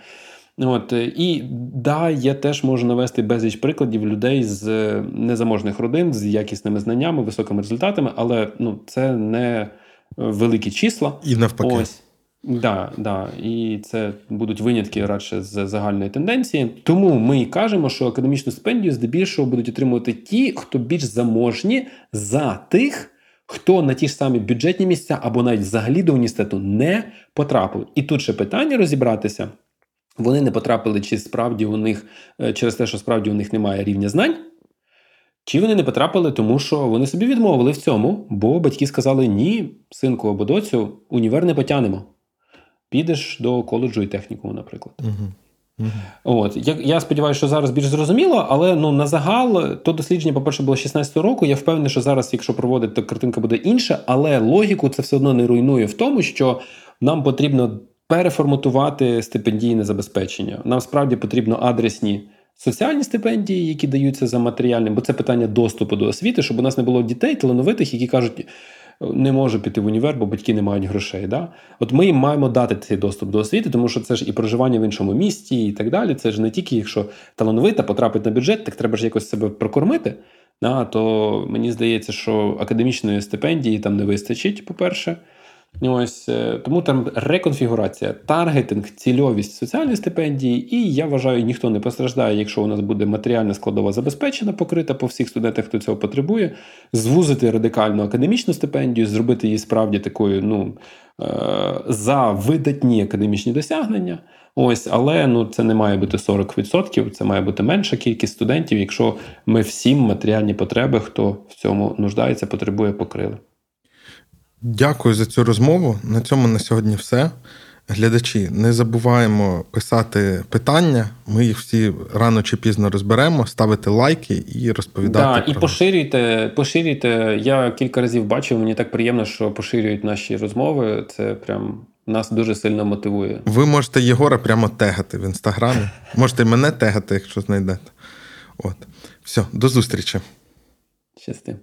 От, І да, я теж можу навести безліч прикладів людей з незаможних родин, з якісними знаннями, високими результатами, але ну, це не великі числа.
І навпаки.
Ось. Да, да, і це будуть винятки радше з загальної тенденції. Тому ми і кажемо, що академічну стипендію здебільшого будуть отримувати ті, хто більш заможні за тих, хто на ті ж самі бюджетні місця або навіть взагалі до університету не потрапив. І тут ще питання розібратися. Вони не потрапили, чи справді у них е, через те, що справді у них немає рівня знань. Чи вони не потрапили, тому що вони собі відмовили в цьому, бо батьки сказали: ні, синку або доцю, універ не потягнемо. Підеш до коледжу і технікуму, наприклад.
Угу. Угу.
От я, я сподіваюся, що зараз більш зрозуміло, але ну на загал то дослідження, по-перше, було 16 року. Я впевнений, що зараз, якщо проводити, то картинка буде інша, але логіку це все одно не руйнує в тому, що нам потрібно переформатувати стипендійне забезпечення. Нам справді потрібно адресні. Соціальні стипендії, які даються за матеріальним, бо це питання доступу до освіти, щоб у нас не було дітей талановитих, які кажуть, не можу піти в універ, бо батьки не мають грошей. Да? От ми їм маємо дати цей доступ до освіти, тому що це ж і проживання в іншому місті, і так далі. Це ж не тільки якщо талановита потрапить на бюджет, так треба ж якось себе прокормити. Да? То мені здається, що академічної стипендії там не вистачить, по-перше. Ось е, тому там реконфігурація, таргетинг, цільовість соціальної стипендії, і я вважаю, ніхто не постраждає, якщо у нас буде матеріальна складова забезпечена, покрита по всіх студентах, хто цього потребує, звузити радикальну академічну стипендію, зробити її справді такою, ну е, за видатні академічні досягнення. Ось, але ну це не має бути 40%, це має бути менша кількість студентів, якщо ми всім матеріальні потреби, хто в цьому нуждається, потребує, покрили.
Дякую за цю розмову. На цьому на сьогодні все. Глядачі, не забуваємо писати питання. Ми їх всі рано чи пізно розберемо, ставити лайки і розповідати.
Да, і поширюйте, поширюйте. Я кілька разів бачив, мені так приємно, що поширюють наші розмови. Це прям нас дуже сильно мотивує.
Ви можете Єгора прямо тегати в інстаграмі. Можете мене тегати, якщо знайдете. От. Все, до зустрічі.
Щасти.